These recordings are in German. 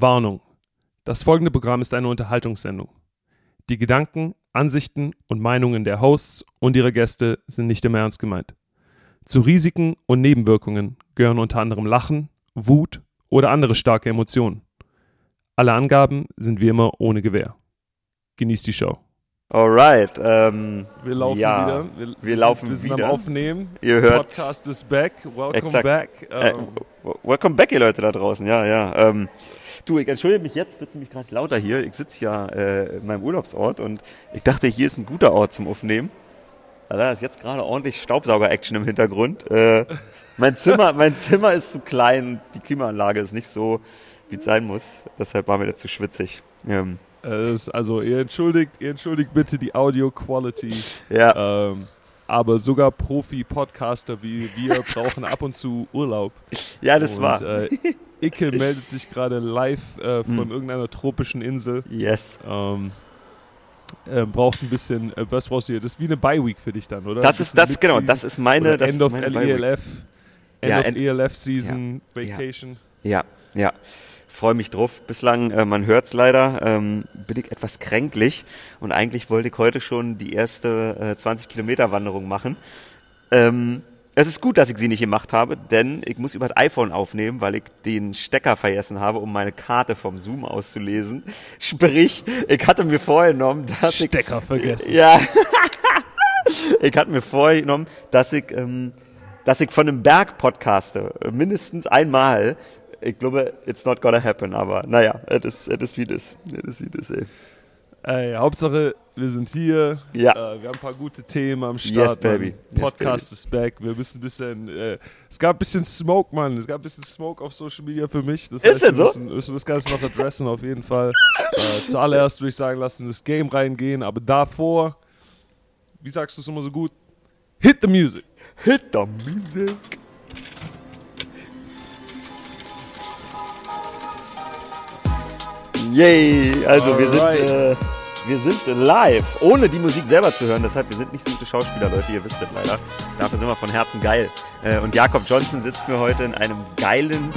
Warnung. Das folgende Programm ist eine Unterhaltungssendung. Die Gedanken, Ansichten und Meinungen der Hosts und ihrer Gäste sind nicht immer ernst gemeint. Zu Risiken und Nebenwirkungen gehören unter anderem Lachen, Wut oder andere starke Emotionen. Alle Angaben sind wie immer ohne Gewähr. Genießt die Show. Alright. Ähm, Wir laufen ja, wieder. Wir, wir sind- laufen wir sind wieder. am Aufnehmen. Ihr hört- Podcast is back. Welcome Exakt. back. äh, Ähm, w- welcome back, ihr Leute da draußen. Ja, ja. Ähm, du, ich entschuldige mich jetzt, wird es nämlich gerade lauter hier. Ich sitze ja äh, in meinem Urlaubsort und ich dachte, hier ist ein guter Ort zum Aufnehmen. Aber Da ist jetzt gerade ordentlich Staubsauger-Action im Hintergrund. Äh, mein, Zimmer, mein Zimmer ist zu klein, die Klimaanlage ist nicht so, wie es sein muss. Deshalb war mir das zu schwitzig. Ähm, äh, also ihr entschuldigt, ihr entschuldigt bitte die Audio Quality. ja, Ähm, aber sogar Profi-Podcaster wie wir brauchen ab und zu Urlaub. ja, das und, war. Äh, Icke meldet sich gerade live äh, von Hm. irgendeiner tropischen Insel. yes. Ähm, äh, braucht ein bisschen, äh, was brauchst du hier? Das ist wie eine Bye-Week für dich dann, oder? Das ist das, genau, das ist meine. Das End ist of meine. ELF. End Ja, of End- ELF-Season, Ja, ja. Vacation. Ja, ja. Freue mich drauf. Bislang, äh, man hört's leider, ähm, bin ich etwas kränklich und eigentlich wollte ich heute schon die erste äh, 20 Kilometer Wanderung machen. Ähm, es ist gut, dass ich sie nicht gemacht habe, denn ich muss über das iPhone aufnehmen, weil ich den Stecker vergessen habe, um meine Karte vom Zoom auszulesen. Sprich, ich hatte mir vorgenommen, dass ich Stecker vergessen. ja. ich hatte mir vorgenommen, dass ich, ähm, dass ich von einem Berg podcaste. Mindestens einmal. Ich glaube, it's not gonna happen, aber naja, es ist, es ist wie das. Es ist wie das, ey. Ey, Hauptsache, wir sind hier. Ja. Äh, wir haben ein paar gute Themen am Start. Yes, baby. Yes, Podcast ist back. Wir müssen ein bisschen. Äh, es gab ein bisschen Smoke, Mann. Es gab ein bisschen Smoke auf Social Media für mich. Das Ist wir denn so? müssen, müssen das Ganze noch adressen, auf jeden Fall. äh, zuallererst würde ich sagen, lassen das Game reingehen. Aber davor, wie sagst du es immer so gut? Hit the music. Hit the music. Yay! Also wir sind, Alright. äh, wir sind live, ohne die Musik selber zu hören. Deshalb, wir sind nicht so gute Schauspieler, Leute, ihr wisst das leider. Dafür sind wir von Herzen geil. Äh, und Jakob Johnson sitzt mir heute in einem geilen,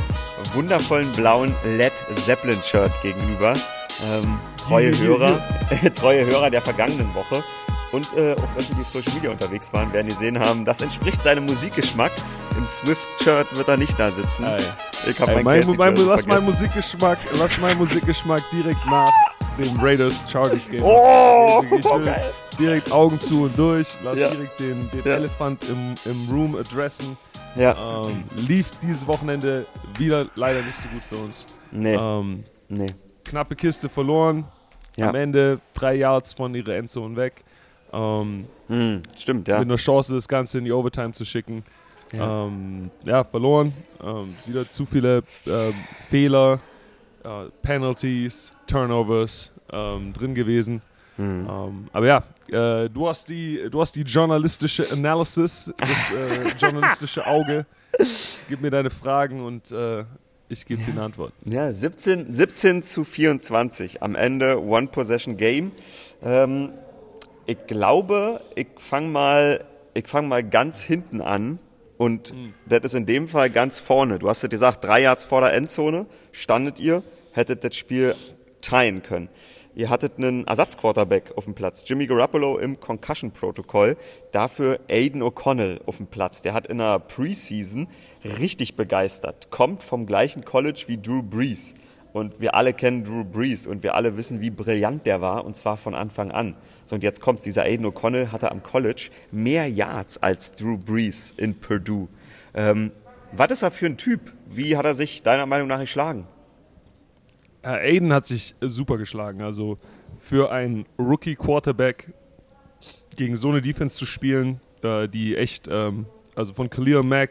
wundervollen blauen Led Zeppelin-Shirt gegenüber. Ähm, treue Hörer, treue Hörer der vergangenen Woche. Und äh, auch welche, die auf Social Media unterwegs waren, werden gesehen haben, das entspricht seinem Musikgeschmack. Im Swift-Shirt wird er nicht da sitzen. Ey. Ich hab Ey, mein, mein, mein, lass meinen. Musikgeschmack, lass meinen Musikgeschmack direkt nach dem Raiders Chargers Game. Oh, ich will geil. direkt Augen zu und durch, lass Ja. direkt den, den Ja. Elefant im, im Room adressen. Ja, Ähm, lief dieses Wochenende wieder leider nicht so gut für uns. nee, Ähm, nee. knappe Kiste verloren. Ja. Am Ende drei Yards von ihrer Endzone weg. Ähm, Hm, stimmt, ja. Mit einer Chance, das Ganze in die Overtime zu schicken. Ja. Ähm, verloren. Ähm, wieder zu viele ähm, Fehler, äh, Penalties, Turnovers ähm, drin gewesen. Hm. Ähm, aber ja, äh, du, hast die, du hast die journalistische Analysis, das äh, journalistische Auge. Gib mir deine Fragen und äh, ich gebe dir eine Antwort. Ja, 17, 17 zu 24 am Ende One-Possession-Game. Ähm, ich glaube, ich fange mal, ich fang mal ganz hinten an und das ist in dem Fall ganz vorne. Du hast ja gesagt, drei Yards vor der Endzone standet ihr, hättet das Spiel teilen können. Ihr hattet einen Ersatzquarterback auf dem Platz, Jimmy Garoppolo im Concussion-Protokoll, dafür Aiden O'Connell auf dem Platz. Der hat in der Preseason richtig begeistert, kommt vom gleichen College wie Drew Brees. Und wir alle kennen Drew Brees und wir alle wissen, wie brillant der war, und zwar von Anfang an. So, und jetzt kommt's, dieser Aiden O'Connell hatte am College mehr Yards als Drew Brees in Purdue. Ähm, was ist er für ein Typ? Wie hat er sich deiner Meinung nach geschlagen? Äh, Aiden hat sich super geschlagen. Also für einen Rookie-Quarterback gegen so eine Defense zu spielen, die echt, ähm, also von Khalil Mack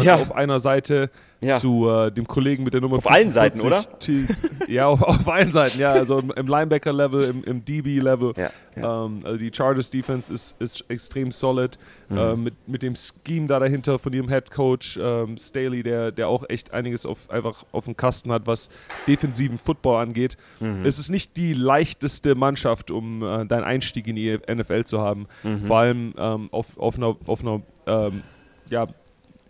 Ja. auf einer Seite Ja. zu äh, dem Kollegen mit der Nummer Auf allen Seiten, 45, T- Ja, auf, auf allen Seiten, ja. Also im, im Linebacker-Level, im, im DB-Level. Ja, Ähm, also die Chargers-Defense ist, ist extrem solid. Mhm. Äh, mit, mit dem Scheme da dahinter von ihrem Head-Coach ähm, Staley, der, der auch echt einiges auf, einfach auf dem Kasten hat, was defensiven Football angeht. Mhm. Es ist nicht die leichteste Mannschaft, um äh, deinen Einstieg in die NFL zu haben. Mhm. Vor allem ähm, auf, auf einer, auf einer ähm, ja,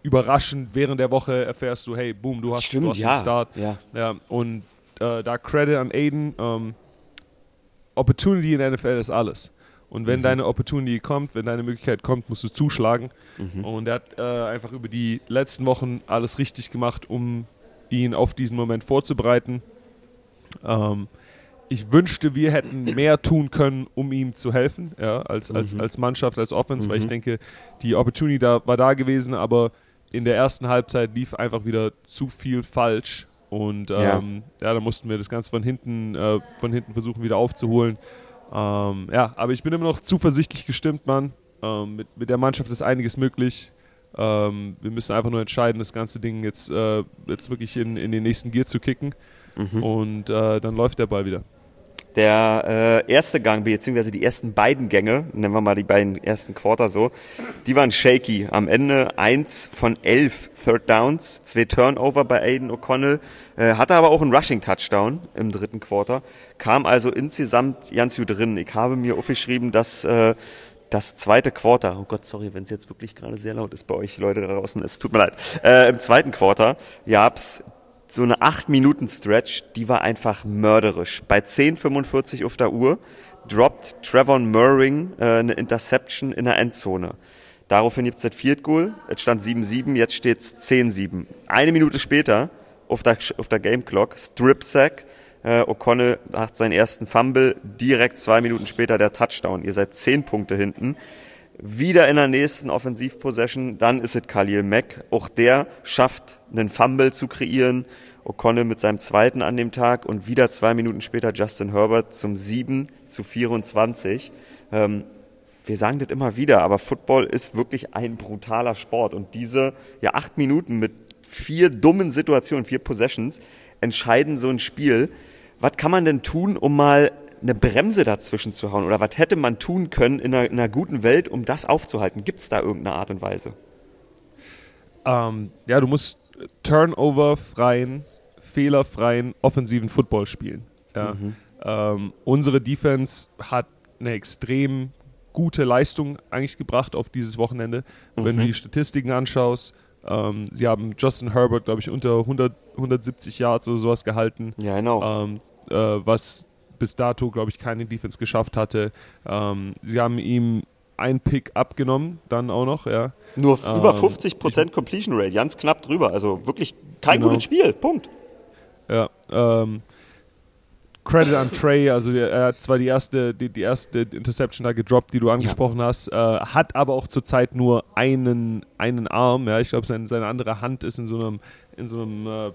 überraschend während der Woche erfährst du, hey, boom, du hast, Stimmt, du hast ja, den Start. ja. Ja, und äh, da Credit an Aiden. Ähm, Opportunity in der NFL ist alles. Und wenn mhm. deine Opportunity kommt, wenn deine Möglichkeit kommt, musst du zuschlagen. Mhm. Und er hat äh, einfach über die letzten Wochen alles richtig gemacht, um ihn auf diesen Moment vorzubereiten. Ähm, ich wünschte, wir hätten mehr tun können, um ihm zu helfen, ja, als, als, mhm. als Mannschaft, als Offense, weil ich mhm. denke, die Opportunity da, war da gewesen, aber in der ersten Halbzeit lief einfach wieder zu viel falsch. Und ähm, ja. ja, da mussten wir das Ganze von hinten, äh, von hinten versuchen wieder aufzuholen. Ähm, ja, aber ich bin immer noch zuversichtlich gestimmt, Mann. Ähm, mit, mit der Mannschaft ist einiges möglich. Ähm, wir müssen einfach nur entscheiden, das ganze Ding jetzt, äh, jetzt wirklich in, in den nächsten Gear zu kicken. Mhm. Und äh, dann läuft der Ball wieder. Der äh, erste Gang, beziehungsweise die ersten beiden Gänge, nennen wir mal die beiden ersten Quarter so, die waren shaky. Am Ende eins von elf Third Downs, zwei Turnover bei Aiden O'Connell, äh, hatte aber auch einen Rushing Touchdown im dritten Quarter, kam also insgesamt ganz gut drin. Ich habe mir aufgeschrieben, dass äh, das zweite Quarter, oh Gott, sorry, wenn es jetzt wirklich gerade sehr laut ist bei euch Leute da draußen, es tut mir leid, äh, im zweiten Quarter gab's so eine 8-Minuten-Stretch, die war einfach mörderisch. Bei 10,45 auf der Uhr droppt Trevor Murring äh, eine Interception in der Endzone. Daraufhin gibt es das Field Goal. Es stand 7-7, jetzt steht es 10-7. Eine Minute später auf der, auf der Game Clock, Strip Sack. Äh, O'Connell hat seinen ersten Fumble, direkt zwei Minuten später der Touchdown. Ihr seid zehn Punkte hinten. Wieder in der nächsten Offensivpossession, dann ist es Khalil Mack. Auch der schafft einen Fumble zu kreieren. O'Connell mit seinem zweiten an dem Tag und wieder zwei Minuten später Justin Herbert zum 7 zu 24. Ähm, wir sagen das immer wieder, aber Football ist wirklich ein brutaler Sport und diese ja acht Minuten mit vier dummen Situationen, vier Possessions entscheiden so ein Spiel. Was kann man denn tun, um mal eine Bremse dazwischen zu hauen? Oder was hätte man tun können in einer, in einer guten Welt, um das aufzuhalten? Gibt es da irgendeine Art und Weise? Ähm, ja, du musst turnover-freien, fehlerfreien, offensiven Football spielen. Ja. Mhm. Ähm, unsere Defense hat eine extrem gute Leistung eigentlich gebracht auf dieses Wochenende. Mhm. Wenn du die Statistiken anschaust, ähm, sie haben Justin Herbert, glaube ich, unter 100, 170 Yards oder sowas gehalten. Ja, genau. Ähm, äh, was bis dato, glaube ich, keine Defense geschafft hatte. Ähm, sie haben ihm einen Pick abgenommen, dann auch noch, ja. Nur ähm, über 50% Completion Rate, ganz knapp drüber. Also wirklich kein genau. gutes Spiel, Punkt. Ja, ähm, Credit an Trey, also er hat zwar die erste, die, die erste Interception da gedroppt, die du angesprochen ja. hast, äh, hat aber auch zurzeit nur einen, einen Arm, ja, ich glaube seine, seine andere Hand ist in so einem, in so einem äh,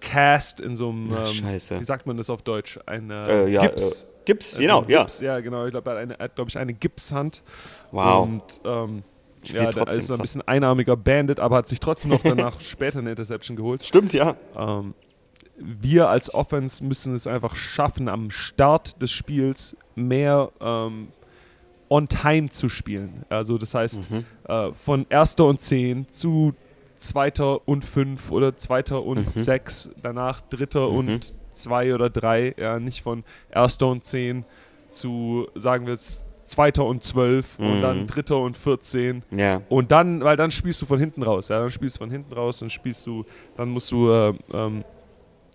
Cast in so einem, Ach, ähm, wie sagt man das auf Deutsch? Ein äh, äh, ja, Gips. Äh, Gips, also genau, Gips, ja. ja. genau. Ich glaube, er hat, hat glaube ich, eine Gipshand. Wow. Und ähm, ja, der ist ein bisschen einarmiger Bandit, aber hat sich trotzdem noch danach später eine Interception geholt. Stimmt, ja. Ähm, wir als Offense müssen es einfach schaffen, am Start des Spiels mehr ähm, on time zu spielen. Also das heißt, mhm. äh, von erster und zehn zu Zweiter und fünf oder Zweiter und mhm. sechs, danach Dritter mhm. und zwei oder drei, ja, nicht von Erster und zehn zu, sagen wir jetzt, Zweiter und zwölf mhm. und dann Dritter und 14. Ja. Und dann, weil dann spielst du von hinten raus, ja, dann spielst du von hinten raus, dann spielst du, dann musst du äh, ähm,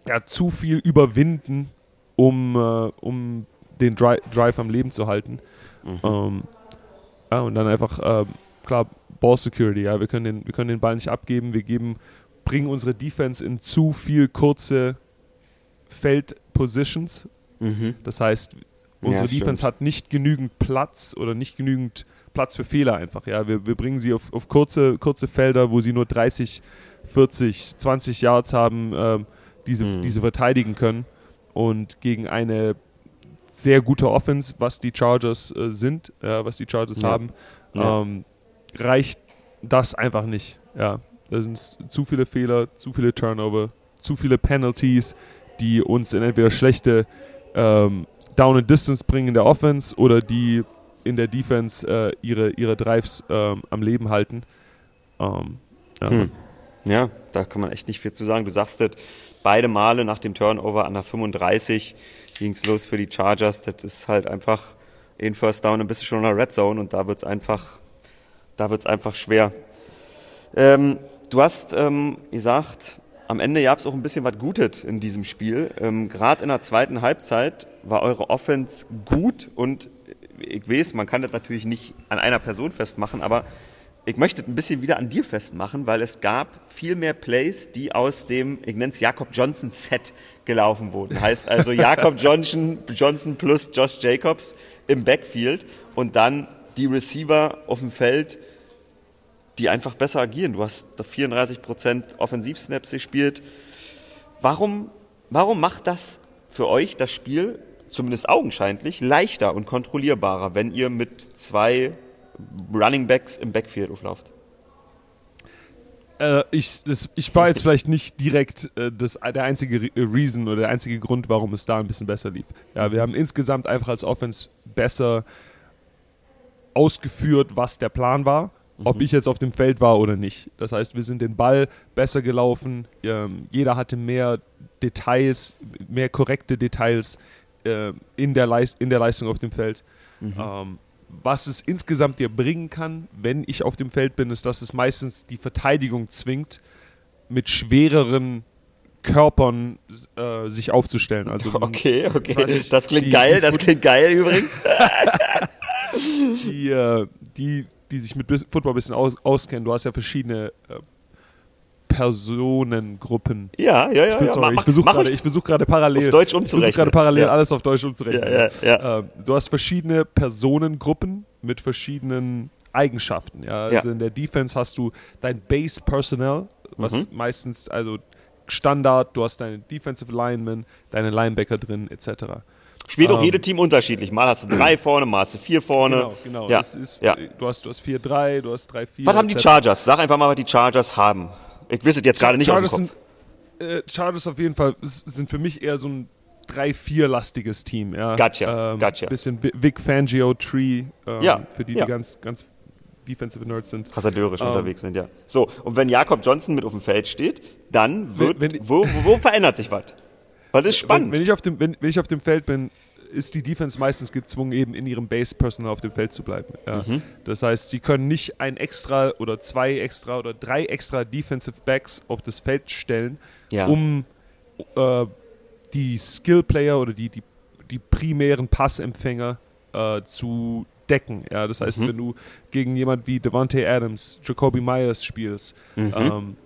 ja, zu viel überwinden, um, äh, um den Dri Drive am Leben zu halten. Mhm. Ähm, ja, und dann einfach, äh, klar, Ball Security, ja, wir können den, wir können den Ball nicht abgeben, wir geben, bringen unsere Defense in zu viel kurze Feldpositions. Mhm. Das heißt, unsere ja, Defense hat nicht genügend Platz oder nicht genügend Platz für Fehler einfach. Ja, wir, wir bringen sie auf, auf kurze, kurze Felder, wo sie nur 30, 40, 20 Yards haben, ähm, diese, mhm. diese verteidigen können. Und gegen eine sehr gute Offense, was die Chargers äh, sind, äh, was die Chargers ja. haben, ja. Ähm, reicht das einfach nicht. Ja, da sind zu viele Fehler, zu viele Turnover, zu viele Penalties, die uns in entweder schlechte ähm, Down and Distance bringen in der Offense oder die in der Defense äh, ihre, ihre Drives ähm, am Leben halten. Ähm, ja. Hm. ja. da kann man echt nicht viel zu sagen. Du sagst das, beide Male nach dem Turnover an der 35 ging es los für die Chargers. Das ist halt einfach in First Down ein bisschen schon in der Red Zone und da wird es einfach da wird es einfach schwer. Ähm, du hast ähm, gesagt, am Ende gab es auch ein bisschen was Gutes in diesem Spiel. Ähm, Gerade in der zweiten Halbzeit war eure Offense gut und ich weiß, man kann das natürlich nicht an einer Person festmachen, aber ich möchte es ein bisschen wieder an dir festmachen, weil es gab viel mehr Plays, die aus dem, ich nenne es Jakob Johnson Set gelaufen wurden. Heißt also Jakob Johnson, Johnson plus Josh Jacobs im Backfield und dann die Receiver auf dem Feld, die einfach besser agieren. Du hast 34% Offensivsnaps gespielt. Warum, warum macht das für euch das Spiel, zumindest augenscheinlich, leichter und kontrollierbarer, wenn ihr mit zwei Running Backs im Backfield auflauft? Äh, ich, das, ich war jetzt vielleicht nicht direkt äh, das, der einzige Reason oder der einzige Grund, warum es da ein bisschen besser lief. Ja, wir haben insgesamt einfach als Offense besser ausgeführt, was der Plan war, mhm. ob ich jetzt auf dem Feld war oder nicht. Das heißt, wir sind den Ball besser gelaufen, ähm, jeder hatte mehr Details, mehr korrekte Details äh, in, der Leist in der Leistung auf dem Feld. Mhm. Ähm, was es insgesamt dir bringen kann, wenn ich auf dem Feld bin, ist, dass es meistens die Verteidigung zwingt, mit schwereren Körpern äh, sich aufzustellen. Also, okay, okay. Nicht, das klingt die, geil, die das klingt geil übrigens. die, äh, die, die sich mit Football ein bisschen aus, auskennen. Du hast ja verschiedene äh, Personengruppen. Ja, ja, ja. Ich, ja, ich versuche gerade versuch parallel. Auf Deutsch umzurechnen. Ich gerade parallel ja. alles auf Deutsch umzurechnen. Ja, ja, äh, du hast verschiedene Personengruppen mit verschiedenen Eigenschaften. Ja? Also in der Defense hast du dein Base Personnel, was mhm. meistens, also Standard, du hast deine Defensive Linemen, deine Linebacker drin, etc. Spielt auch um, jedes Team unterschiedlich. Mal hast du drei vorne, mal hast du vier vorne. Genau, genau. Ja. Ist, ja. Du hast, du hast vier, drei, du hast drei, vier. Was haben die Chargers? Sag einfach mal, was die Chargers haben. Ich wüsste jetzt gerade nicht Chargers aus dem Kopf. Sind, äh, Chargers auf jeden Fall sind für mich eher so ein 3-4-lastiges Team. Ja. Gotcha, ähm, gotcha. Bisschen Vic Fangio Tree, ähm, ja, für die, die ganz, ganz Defensive Nerds sind. Hasardeurisch ähm, unterwegs sind, ja. So, und wenn Jakob Johnson mit auf dem Feld steht, dann wird, wenn, wenn, wo, wo verändert sich was? Weil das ist spannend. Wenn, wenn, ich auf dem, wenn, wenn ich auf dem Feld bin, ist die Defense meistens gezwungen, eben in ihrem Base-Personal auf dem Feld zu bleiben. Ja. Mhm. Das heißt, sie können nicht ein extra oder zwei extra oder drei extra Defensive Backs auf das Feld stellen, ja. um äh, die Skill-Player oder die, die, die primären Passempfänger äh, zu decken. Ja, das heißt, mhm. wenn du gegen jemand wie Devante Adams, Jacoby Myers spielst, mhm. ähm,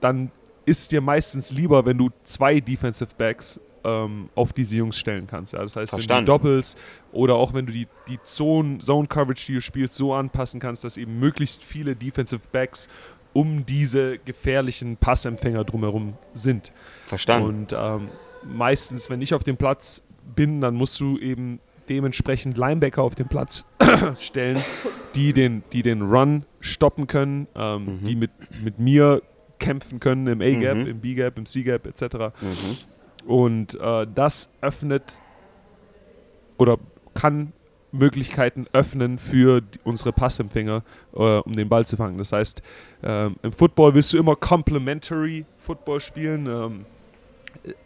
dann ist dir meistens lieber, wenn du zwei Defensive Backs ähm, auf diese Jungs stellen kannst. Ja. Das heißt, Verstanden. wenn du doppelst oder auch wenn du die, die Zone, Zone Coverage, die du spielst, so anpassen kannst, dass eben möglichst viele Defensive Backs um diese gefährlichen Passempfänger drumherum sind. Verstanden. Und ähm, meistens, wenn ich auf dem Platz bin, dann musst du eben dementsprechend Linebacker auf den Platz stellen, die den, die den Run stoppen können, ähm, mhm. die mit, mit mir kämpfen können im A-Gap, mhm. im B-Gap, im C-Gap etc. Mhm. Und äh, das öffnet oder kann Möglichkeiten öffnen für die, unsere Passempfänger, äh, um den Ball zu fangen. Das heißt, ähm, im Football willst du immer Complementary Football spielen, ähm,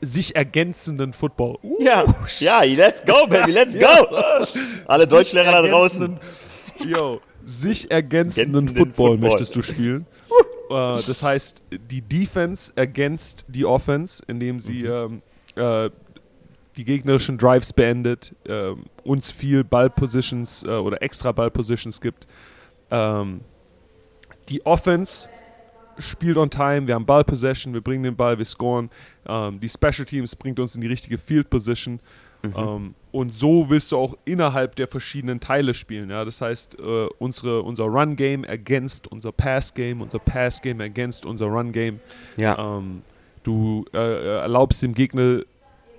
sich ergänzenden Football. Uh. Ja, ja, let's go, baby, let's go. Alle Deutschlehrer da draußen. Yo, sich ergänzenden Football, Football, möchtest du spielen. Uh, das heißt, die Defense ergänzt die Offense, indem sie mhm. ähm, äh, die gegnerischen Drives beendet, äh, uns viel Ballpositions äh, oder extra Ballpositions gibt. Ähm, die Offense spielt on time, wir haben Ball Possession, wir bringen den Ball, wir scoren. Ähm, die Special Teams bringt uns in die richtige Field Position. Mhm. Und so willst du auch innerhalb der verschiedenen Teile spielen. Ja? Das heißt, äh, unsere, unser Run-Game ergänzt unser Pass-Game, unser Pass-Game ergänzt unser Run-Game. Ja. Ähm, du äh, erlaubst dem Gegner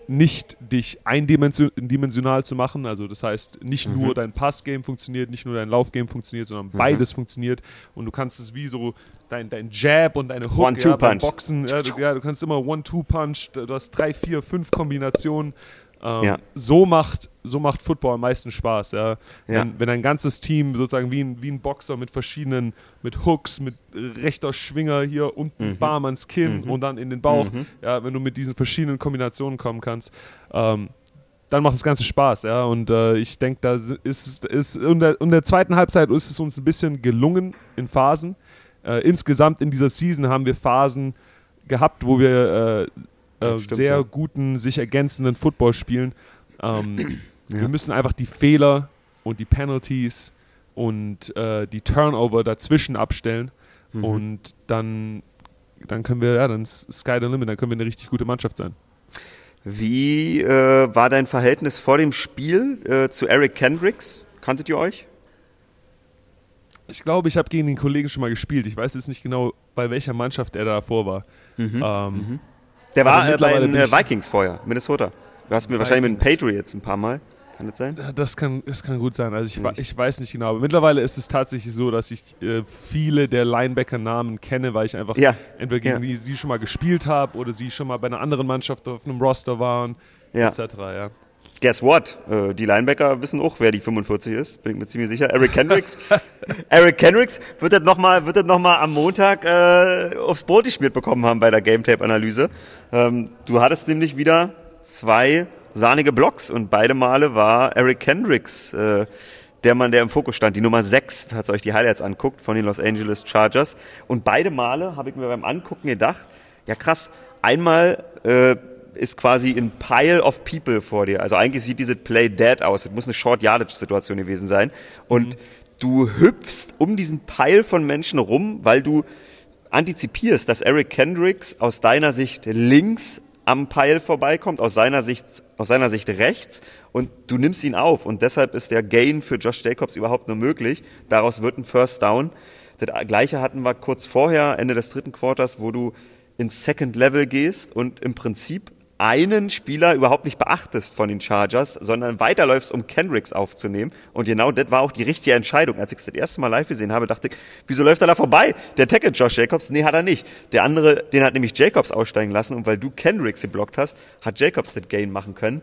nicht dich eindimensional zu machen. Also das heißt, nicht mhm. nur dein Passgame funktioniert, nicht nur dein Laufgame funktioniert, sondern mhm. beides funktioniert. Und du kannst es wie so dein, dein Jab und deine Hook ja, beim Boxen. Ja du, ja, du kannst immer One-Two-Punch, du hast drei, vier, fünf Kombinationen. Ähm, ja. So macht so macht Football am meisten Spaß, ja. ja. Wenn, wenn, ein ganzes Team sozusagen wie ein, wie ein Boxer mit verschiedenen, mit Hooks, mit rechter Schwinger hier unten mhm. Barm ans Kinn mhm. und dann in den Bauch, mhm. ja, wenn du mit diesen verschiedenen Kombinationen kommen kannst, ähm, dann macht das Ganze Spaß, ja. Und äh, ich denke, da ist, ist in, der, in der zweiten Halbzeit ist es uns ein bisschen gelungen in Phasen. Äh, insgesamt in dieser Season haben wir Phasen, gehabt, wo wir äh, äh, stimmt, sehr ja. guten, sich ergänzenden Football spielen. Ähm, ja. Wir müssen einfach die Fehler und die Penalties und äh, die Turnover dazwischen abstellen mhm. und dann, dann können wir, ja, dann Sky the Limit, dann können wir eine richtig gute Mannschaft sein. Wie äh, war dein Verhältnis vor dem Spiel äh, zu Eric Kendricks? Kanntet ihr euch? Ich glaube, ich habe gegen den Kollegen schon mal gespielt. Ich weiß jetzt nicht genau, bei welcher Mannschaft er davor war. Mhm. Ähm, mhm. Der war äh, bei den äh, Vikings vorher, Minnesota. Du hast mir wahrscheinlich mit den Patriots ein paar Mal. Kann das sein? Das kann, das kann gut sein. Also ich, ich weiß nicht genau. Aber mittlerweile ist es tatsächlich so, dass ich äh, viele der Linebacker-Namen kenne, weil ich einfach ja. entweder gegen ja. die, sie schon mal gespielt habe oder sie schon mal bei einer anderen Mannschaft auf einem Roster waren, ja. etc. Ja. Guess what? Äh, die Linebacker wissen auch, wer die 45 ist, bin ich mir ziemlich sicher. Eric Kendricks. Eric Kendricks wird das nochmal noch, am Montag äh, aufs Brot geschmiert bekommen haben bei der Game Tape-Analyse. Ähm, du hattest nämlich wieder zwei sahnige Blocks und beide Male war Eric Kendricks äh, der Mann, der im Fokus stand. Die Nummer 6, falls euch die Highlights anguckt, von den Los Angeles Chargers. Und beide Male habe ich mir beim Angucken gedacht, ja krass, einmal äh, ist quasi ein Pile of People vor dir. Also eigentlich sieht dieses Play dead aus. Es muss eine Short Yardage Situation gewesen sein. Und mhm. du hüpfst um diesen Pile von Menschen rum, weil du antizipierst, dass Eric Kendricks aus deiner Sicht links am Pile vorbeikommt, aus seiner Sicht, aus seiner Sicht rechts und du nimmst ihn auf und deshalb ist der Gain für Josh Jacobs überhaupt nur möglich. Daraus wird ein First Down. Das gleiche hatten wir kurz vorher, Ende des dritten Quarters, wo du ins Second Level gehst und im Prinzip einen Spieler überhaupt nicht beachtest von den Chargers, sondern weiterläufst, um Kendricks aufzunehmen. Und genau das war auch die richtige Entscheidung. Als ich es das erste Mal live gesehen habe, dachte ich, wieso läuft er da vorbei? Der tackelt Josh Jacobs? Nee, hat er nicht. Der andere, den hat nämlich Jacobs aussteigen lassen und weil du Kendricks geblockt hast, hat Jacobs das Gain machen können.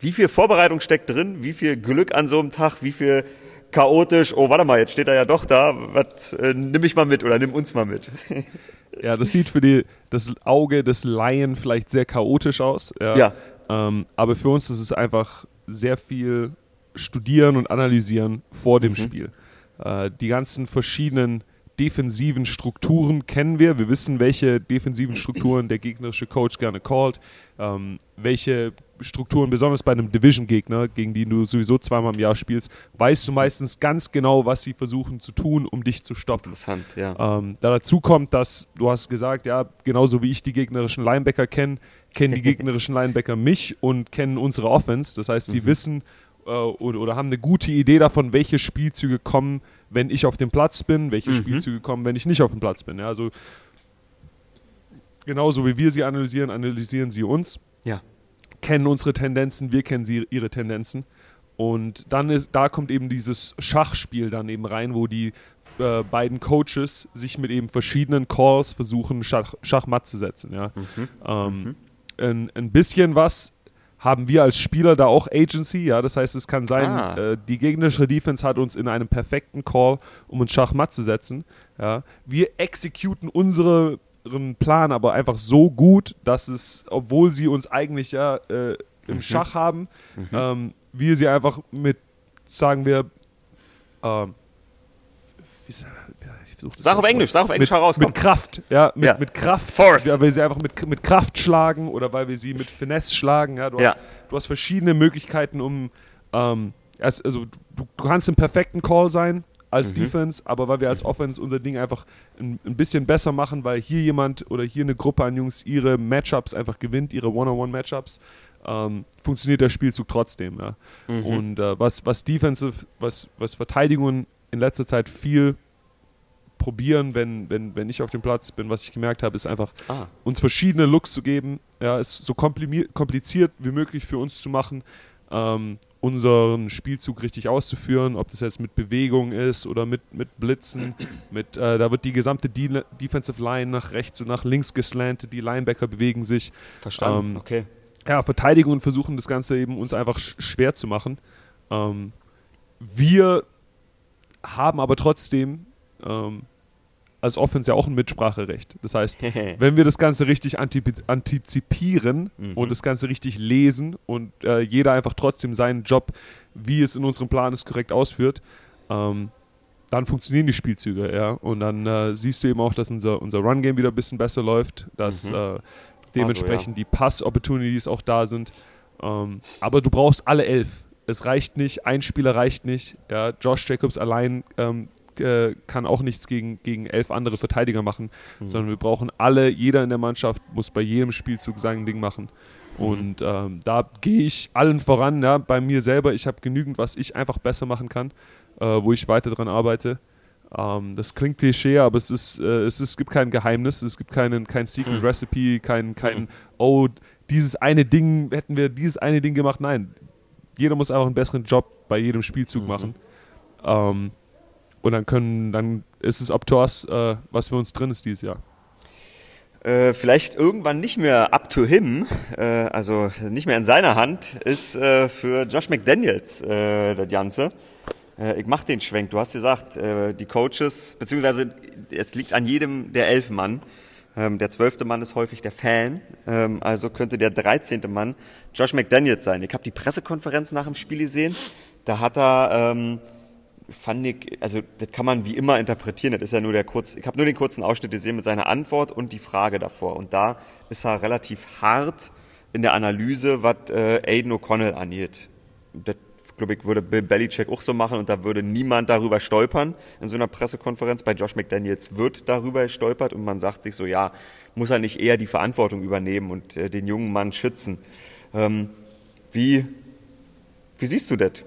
Wie viel Vorbereitung steckt drin? Wie viel Glück an so einem Tag? Wie viel chaotisch? Oh, warte mal, jetzt steht er ja doch da. Was, äh, nimm mich mal mit oder nimm uns mal mit. Ja, das sieht für die, das Auge des Laien vielleicht sehr chaotisch aus. Ja. ja. Ähm, aber für uns ist es einfach sehr viel studieren und analysieren vor dem mhm. Spiel. Äh, die ganzen verschiedenen defensiven Strukturen kennen wir. Wir wissen, welche defensiven Strukturen der gegnerische Coach gerne callt, ähm, welche Strukturen, besonders bei einem Division-Gegner, gegen den du sowieso zweimal im Jahr spielst, weißt du meistens ganz genau, was sie versuchen zu tun, um dich zu stoppen. Interessant, ja. Ähm, da dazu kommt, dass du hast gesagt, ja, genauso wie ich die gegnerischen Linebacker kenne, kennen die gegnerischen Linebacker mich und kennen unsere Offense. Das heißt, sie mhm. wissen äh, oder, oder, haben eine gute Idee davon, welche Spielzüge kommen, wenn ich auf dem Platz bin, welche mhm. Spielzüge kommen, wenn ich nicht auf dem Platz bin. Ja, also genauso wie wir sie analysieren, analysieren sie uns. Ja kennen unsere Tendenzen, wir kennen sie, ihre Tendenzen. Und dann ist, da kommt eben dieses Schachspiel dann eben rein, wo die äh, beiden Coaches sich mit eben verschiedenen Calls versuchen, Schach, Schachmatt zu setzen. Ja. Mhm. Ähm, mhm. Ein, ein, bisschen was haben wir als Spieler da auch Agency, ja. Das heißt, es kann sein, ah. äh, die gegnerische Defense hat uns in einem perfekten Call, um uns Schachmatt zu setzen. Ja. Wir exekuten unsere ihren Plan aber einfach so gut, dass es, obwohl sie uns eigentlich ja äh, im mhm. Schach haben, mhm. ähm, wir sie einfach mit, sagen wir, ähm, sag auf Englisch, sag auf Englisch mit, heraus. Mit Kraft, ja, mit, ja. mit Kraft. Force. Ja, weil wir sie einfach mit, mit Kraft schlagen oder weil wir sie mit Finesse schlagen. Ja, du, ja. Hast, du hast verschiedene Möglichkeiten, um, ähm, also du, du kannst im perfekten Call sein, als mhm. Defense, aber weil wir als Offense unser Ding einfach ein, ein, bisschen besser machen, weil hier jemand oder hier eine Gruppe an Jungs ihre Matchups einfach gewinnt, ihre One-on-One-Matchups, ähm, funktioniert der Spielzug trotzdem. Ja. Mhm. Und äh, was, was Defensive, was, was Verteidigungen in letzter Zeit viel probieren, wenn, wenn, wenn ich auf dem Platz bin, was ich gemerkt habe, ist einfach ah. uns verschiedene Looks zu geben, ja, es so kompliziert wie möglich für uns zu machen, ähm, unseren Spielzug richtig auszuführen, ob das jetzt mit Bewegung ist oder mit, mit Blitzen. Mit, äh, da wird die gesamte De Defensive Line nach rechts und nach links geslantet, die Linebacker bewegen sich. Verstanden, ähm, okay. Ja, Verteidigungen versuchen das Ganze eben uns einfach sch schwer zu machen. Ähm, wir haben aber trotzdem ähm, als Offense ja auch ein Mitspracherecht. Das heißt, wenn wir das Ganze richtig antizipieren mhm. und das Ganze richtig lesen und äh, jeder einfach trotzdem seinen Job, wie es in unserem Plan ist, korrekt ausführt, ähm, dann funktionieren die Spielzüge, ja. Und dann äh, siehst du eben auch, dass unser, unser Run-Game wieder ein bisschen besser läuft, dass Mhm. äh, dementsprechend so, ja. die Pass-Opportunities auch da sind. Ähm, aber du brauchst alle elf. Es reicht nicht, ein Spieler reicht nicht. Ja. Josh Jacobs allein ähm, äh, kann auch nichts gegen, gegen elf andere Verteidiger machen, Mhm. sondern wir brauchen alle, jeder in der Mannschaft muss bei jedem Spielzug sein Ding machen. Mhm. Und ähm, da gehe ich allen voran, ja, bei mir selber. Ich habe genügend, was ich einfach besser machen kann, äh, wo ich weiter dran arbeite. Ähm, das klingt Klischee, aber es ist, äh, es ist, es gibt kein Geheimnis, es gibt keinen, kein Secret Mhm. Recipe, kein, kein, Mhm. oh, dieses eine Ding, hätten wir dieses eine Ding gemacht. Nein, jeder muss einfach einen besseren Job bei jedem Spielzug Mhm. machen. Ähm, und dann können, dann ist es up to äh, was für uns drin ist dieses Jahr. Äh, vielleicht irgendwann nicht mehr up to him, äh, also nicht mehr in seiner Hand, ist äh, für Josh McDaniels äh, das Ganze. Äh, ich mach den Schwenk. Du hast gesagt, die Coaches, beziehungsweise es liegt an jedem der elf Mann. Ähm, der zwölfte Mann ist häufig der Fan, ähm, also könnte der dreizehnte Mann Josh McDaniels sein. Ich habe die Pressekonferenz nach dem Spiel gesehen. Da hat er ähm, fand ich, also das kann man wie immer interpretieren. Das ist ja nur der kurz, ich habe nur den kurzen Ausschnitt gesehen mit seiner Antwort und die Frage davor. Und da ist er relativ hart in der Analyse, was äh, Aiden O'Connell angeht. Das glaube ich würde Bill Belichick auch so machen und da würde niemand darüber stolpern in so einer Pressekonferenz. Bei Josh McDaniels wird darüber gestolpert und man sagt sich so, ja, muss er nicht eher die Verantwortung übernehmen und äh, den jungen Mann schützen. Ähm, wie, wie siehst du das?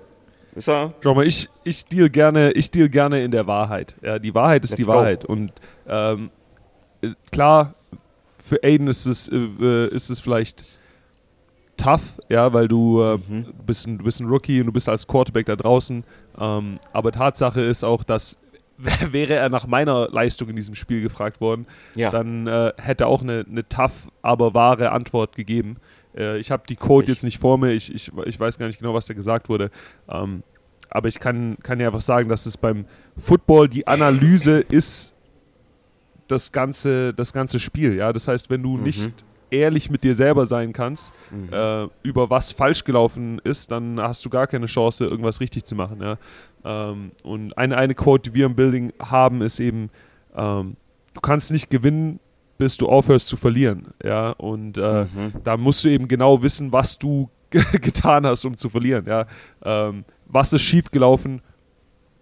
Ist er Schau mal, ich, ich deal gerne, ich deal gerne in der Wahrheit. Ja, die Wahrheit ist Let's die go. Wahrheit. Und ähm, äh, klar, für Aiden ist es, äh, ist es vielleicht tough, ja, weil du, äh, Mhm. bist ein, du bist ein Rookie und du bist als Quarterback da draußen. Ähm, aber Tatsache ist auch, dass wäre er nach meiner Leistung in diesem Spiel gefragt worden, Ja. dann äh, hätte er auch eine, eine tough, aber wahre Antwort gegeben. Äh, ich habe die Code Richtig. jetzt nicht vor mir, ich, ich, ich weiß gar nicht genau, was da gesagt wurde. Ähm, aber ich kann, kann ja einfach sagen, dass es beim Football die Analyse ist das ganze, das ganze Spiel. Ja? Das heißt, wenn du Mhm. nicht ehrlich mit dir selber sein kannst, Mhm. äh, über was falsch gelaufen ist, dann hast du gar keine Chance, irgendwas richtig zu machen. Ja? Ähm, und eine, eine Quote, die wir im Building haben, ist eben, ähm, du kannst nicht gewinnen, bis du aufhörst zu verlieren. Ja? Und äh, Mhm. da musst du eben genau wissen, was du getan hast, um zu verlieren. Ja? Ähm, was ist schiefgelaufen?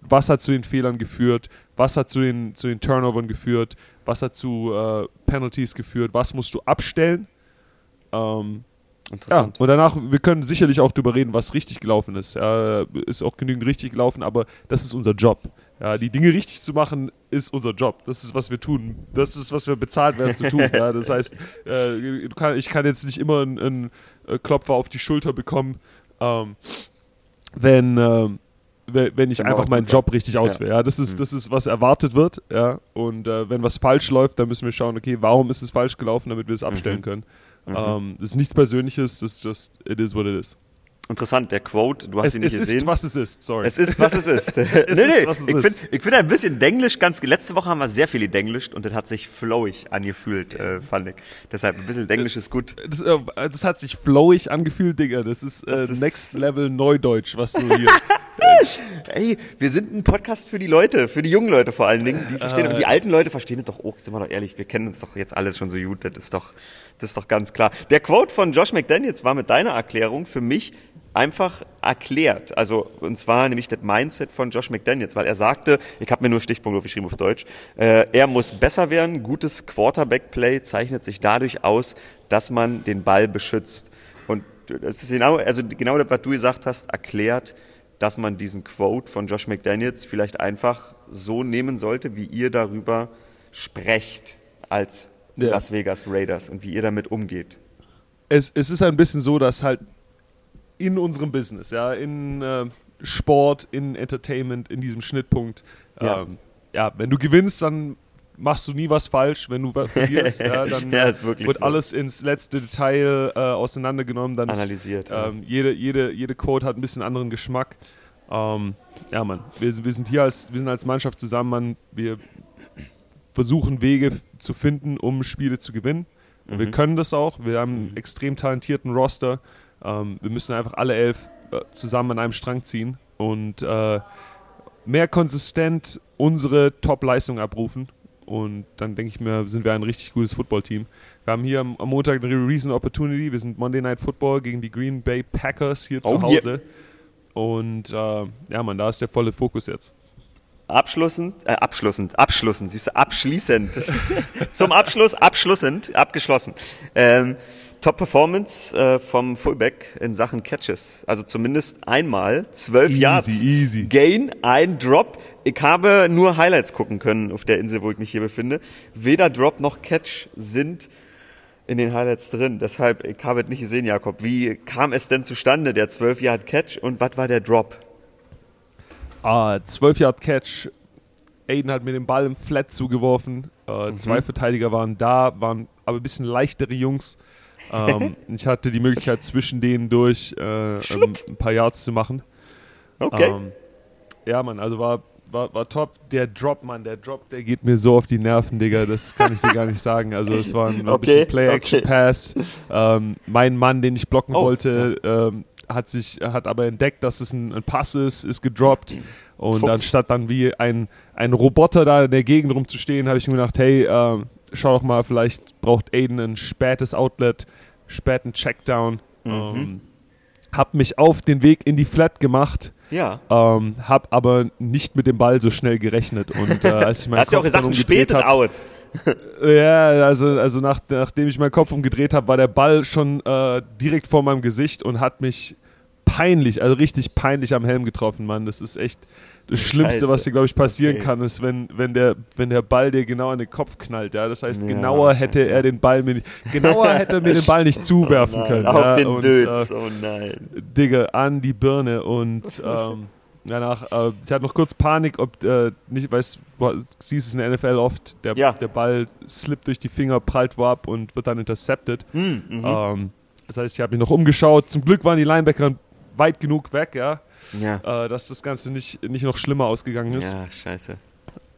Was hat zu den Fehlern geführt? Was hat zu den, zu den Turnovern geführt? Was hat zu äh, Penalties geführt? Was musst du abstellen? Ähm, ja, Interessant. und danach, wir können sicherlich auch darüber reden, was richtig gelaufen ist. Ja, ist auch genügend richtig gelaufen, aber das ist unser Job. Ja, die Dinge richtig zu machen, ist unser Job. Das ist, was wir tun. Das ist, was wir bezahlt werden zu tun. Ja, das heißt, äh, kann, ich kann jetzt nicht immer einen, einen äh, Klopfer auf die Schulter bekommen, ähm, wenn, we- wenn ich man einfach meinen Job richtig ausführe. Ja, das ist, Mhm. das ist, was erwartet wird. Ja, und äh, wenn was falsch läuft, dann müssen wir schauen, okay, warum ist es falsch gelaufen, damit wir es abstellen Mhm. können. Mhm. Ähm, das ist nichts Persönliches, das ist just, it is what it is. Interessant, der Quote, du hast Es, ihn nicht es gesehen. ist, was es ist, sorry. Es ist, was es ist. nee, ist, nee, was es ich ist. finde ich find ein bisschen Denglisch ganz, letzte Woche haben wir sehr viel Denglischt und das hat sich flowig angefühlt, äh, fand ich. Deshalb ein bisschen Denglisch ist gut. das, äh, das hat sich flowig angefühlt, Digga. Das ist, äh, Das ist- Next Level Neudeutsch, was du hier. Ey, wir sind ein Podcast für die Leute, für die jungen Leute vor allen Dingen, die verstehen. Äh. und die alten Leute verstehen das doch auch, sind wir doch ehrlich, wir kennen uns doch jetzt alles schon so gut, das ist doch, das ist doch ganz klar. Der Quote von Josh McDaniels war mit deiner Erklärung für mich einfach erklärt. Also, und zwar nämlich das Mindset von Josh McDaniels, weil er sagte, ich habe mir nur Stichpunkte aufgeschrieben auf Deutsch, äh, er muss besser werden, gutes Quarterback-Play zeichnet sich dadurch aus, dass man den Ball beschützt. Und das ist genau, also genau das, was du gesagt hast, erklärt, dass man diesen Quote von Josh McDaniels vielleicht einfach so nehmen sollte, wie ihr darüber sprecht als Ja. Las Vegas Raiders und wie ihr damit umgeht. es, es ist ein bisschen so, dass halt in unserem Business, ja, in äh, Sport, in Entertainment, in diesem Schnittpunkt, Ja. ähm, ja, wenn du gewinnst, dann machst du nie was falsch. Wenn du verlierst, ja, dann Ja, ist wirklich wird so. alles ins letzte Detail äh, auseinandergenommen. Dann ist, Analysiert. ja. Ähm, jede, jede, jede Code hat ein bisschen anderen Geschmack. Ähm, ja, Mann, wir, sind- wir sind hier als, wir sind als Mannschaft zusammen, Mann. Wir versuchen Wege zu finden, um Spiele zu gewinnen. Und wir Mhm. können das auch. Wir haben einen Mhm. extrem talentierten Roster. Ähm, wir müssen einfach alle elf äh, zusammen an einem Strang ziehen. Und äh, mehr konsistent unsere Top-Leistung abrufen. Und dann denke ich mir, sind wir ein richtig gutes Football-Team. Wir haben hier am, am Montag eine Reason Opportunity. Wir sind Monday Night Football gegen die Green Bay Packers hier Oh, zu Hause. Und äh, ja, man, da ist der volle Fokus jetzt. Abschlussend, äh, abschlussend, abschlussend, siehst du, abschließend. Zum Abschluss, abschlussend, abgeschlossen. Ähm, Top Performance äh, vom Fullback in Sachen Catches. Also zumindest einmal, zwölf Easy, Yards. easy. Gain, ein Drop. Ich habe nur Highlights gucken können auf der Insel, wo ich mich hier befinde. Weder Drop noch Catch sind in den Highlights drin. Deshalb, ich habe es nicht gesehen, Jakob. Wie kam es denn zustande, der 12 Yard Catch und was war der Drop? Ah, 12 Yard Catch. Aiden hat mir den Ball im Flat zugeworfen. Äh, Mhm. Zwei Verteidiger waren da, waren aber ein bisschen leichtere Jungs. Ähm, ich hatte die Möglichkeit, zwischen denen durch äh, ähm, ein paar Yards zu machen. Okay. Ähm, ja, Mann, also war, war, war top. Der Drop, Mann, der Drop, der geht mir so auf die Nerven, Digga. Das kann ich dir gar nicht sagen. Also, es war ein, Okay, bisschen Play-Action-Pass. okay. Ähm, mein Mann, den ich blocken Oh, wollte, ähm, hat sich, hat aber entdeckt, dass es ein, ein Pass ist, ist gedroppt. Und Fuchs. anstatt dann wie ein, ein Roboter da in der Gegend rumzustehen, habe ich mir gedacht, hey, ähm, schau doch mal, vielleicht braucht Aiden ein spätes Outlet, späten Checkdown. Mhm. Ähm, hab mich auf den Weg in die Flat gemacht, Ja. ähm, hab aber nicht mit dem Ball so schnell gerechnet. Und äh, als ich meinen Hast du auch Kopf gesagt, ein hab, Out. ja, also, also nach, nachdem ich meinen Kopf umgedreht habe, war der Ball schon äh, direkt vor meinem Gesicht und hat mich peinlich, also richtig peinlich am Helm getroffen, Mann. Das ist echt das Schlimmste, Scheiße. was dir, glaube ich, passieren Okay. kann, ist, wenn, wenn, der, wenn der Ball dir genau in den Kopf knallt. Ja? Das heißt, Ja, genauer hätte er den Ball mir nicht, genauer hätte er mir den Ball nicht zuwerfen Nein, können. auf ja? den und, Dötz, Äh, oh nein. Digga, an die Birne und ähm, danach, äh, ich hatte noch kurz Panik, ob äh, nicht, weißt du, siehst es in der NFL oft, der, Ja. der Ball slippt durch die Finger, prallt wo ab und wird dann intercepted. Hm, mhm. Ähm, das heißt, ich habe mich noch umgeschaut. Zum Glück waren die Linebacker weit genug weg, ja, Ja. äh, dass das Ganze nicht, nicht noch schlimmer ausgegangen ist. Ja, scheiße.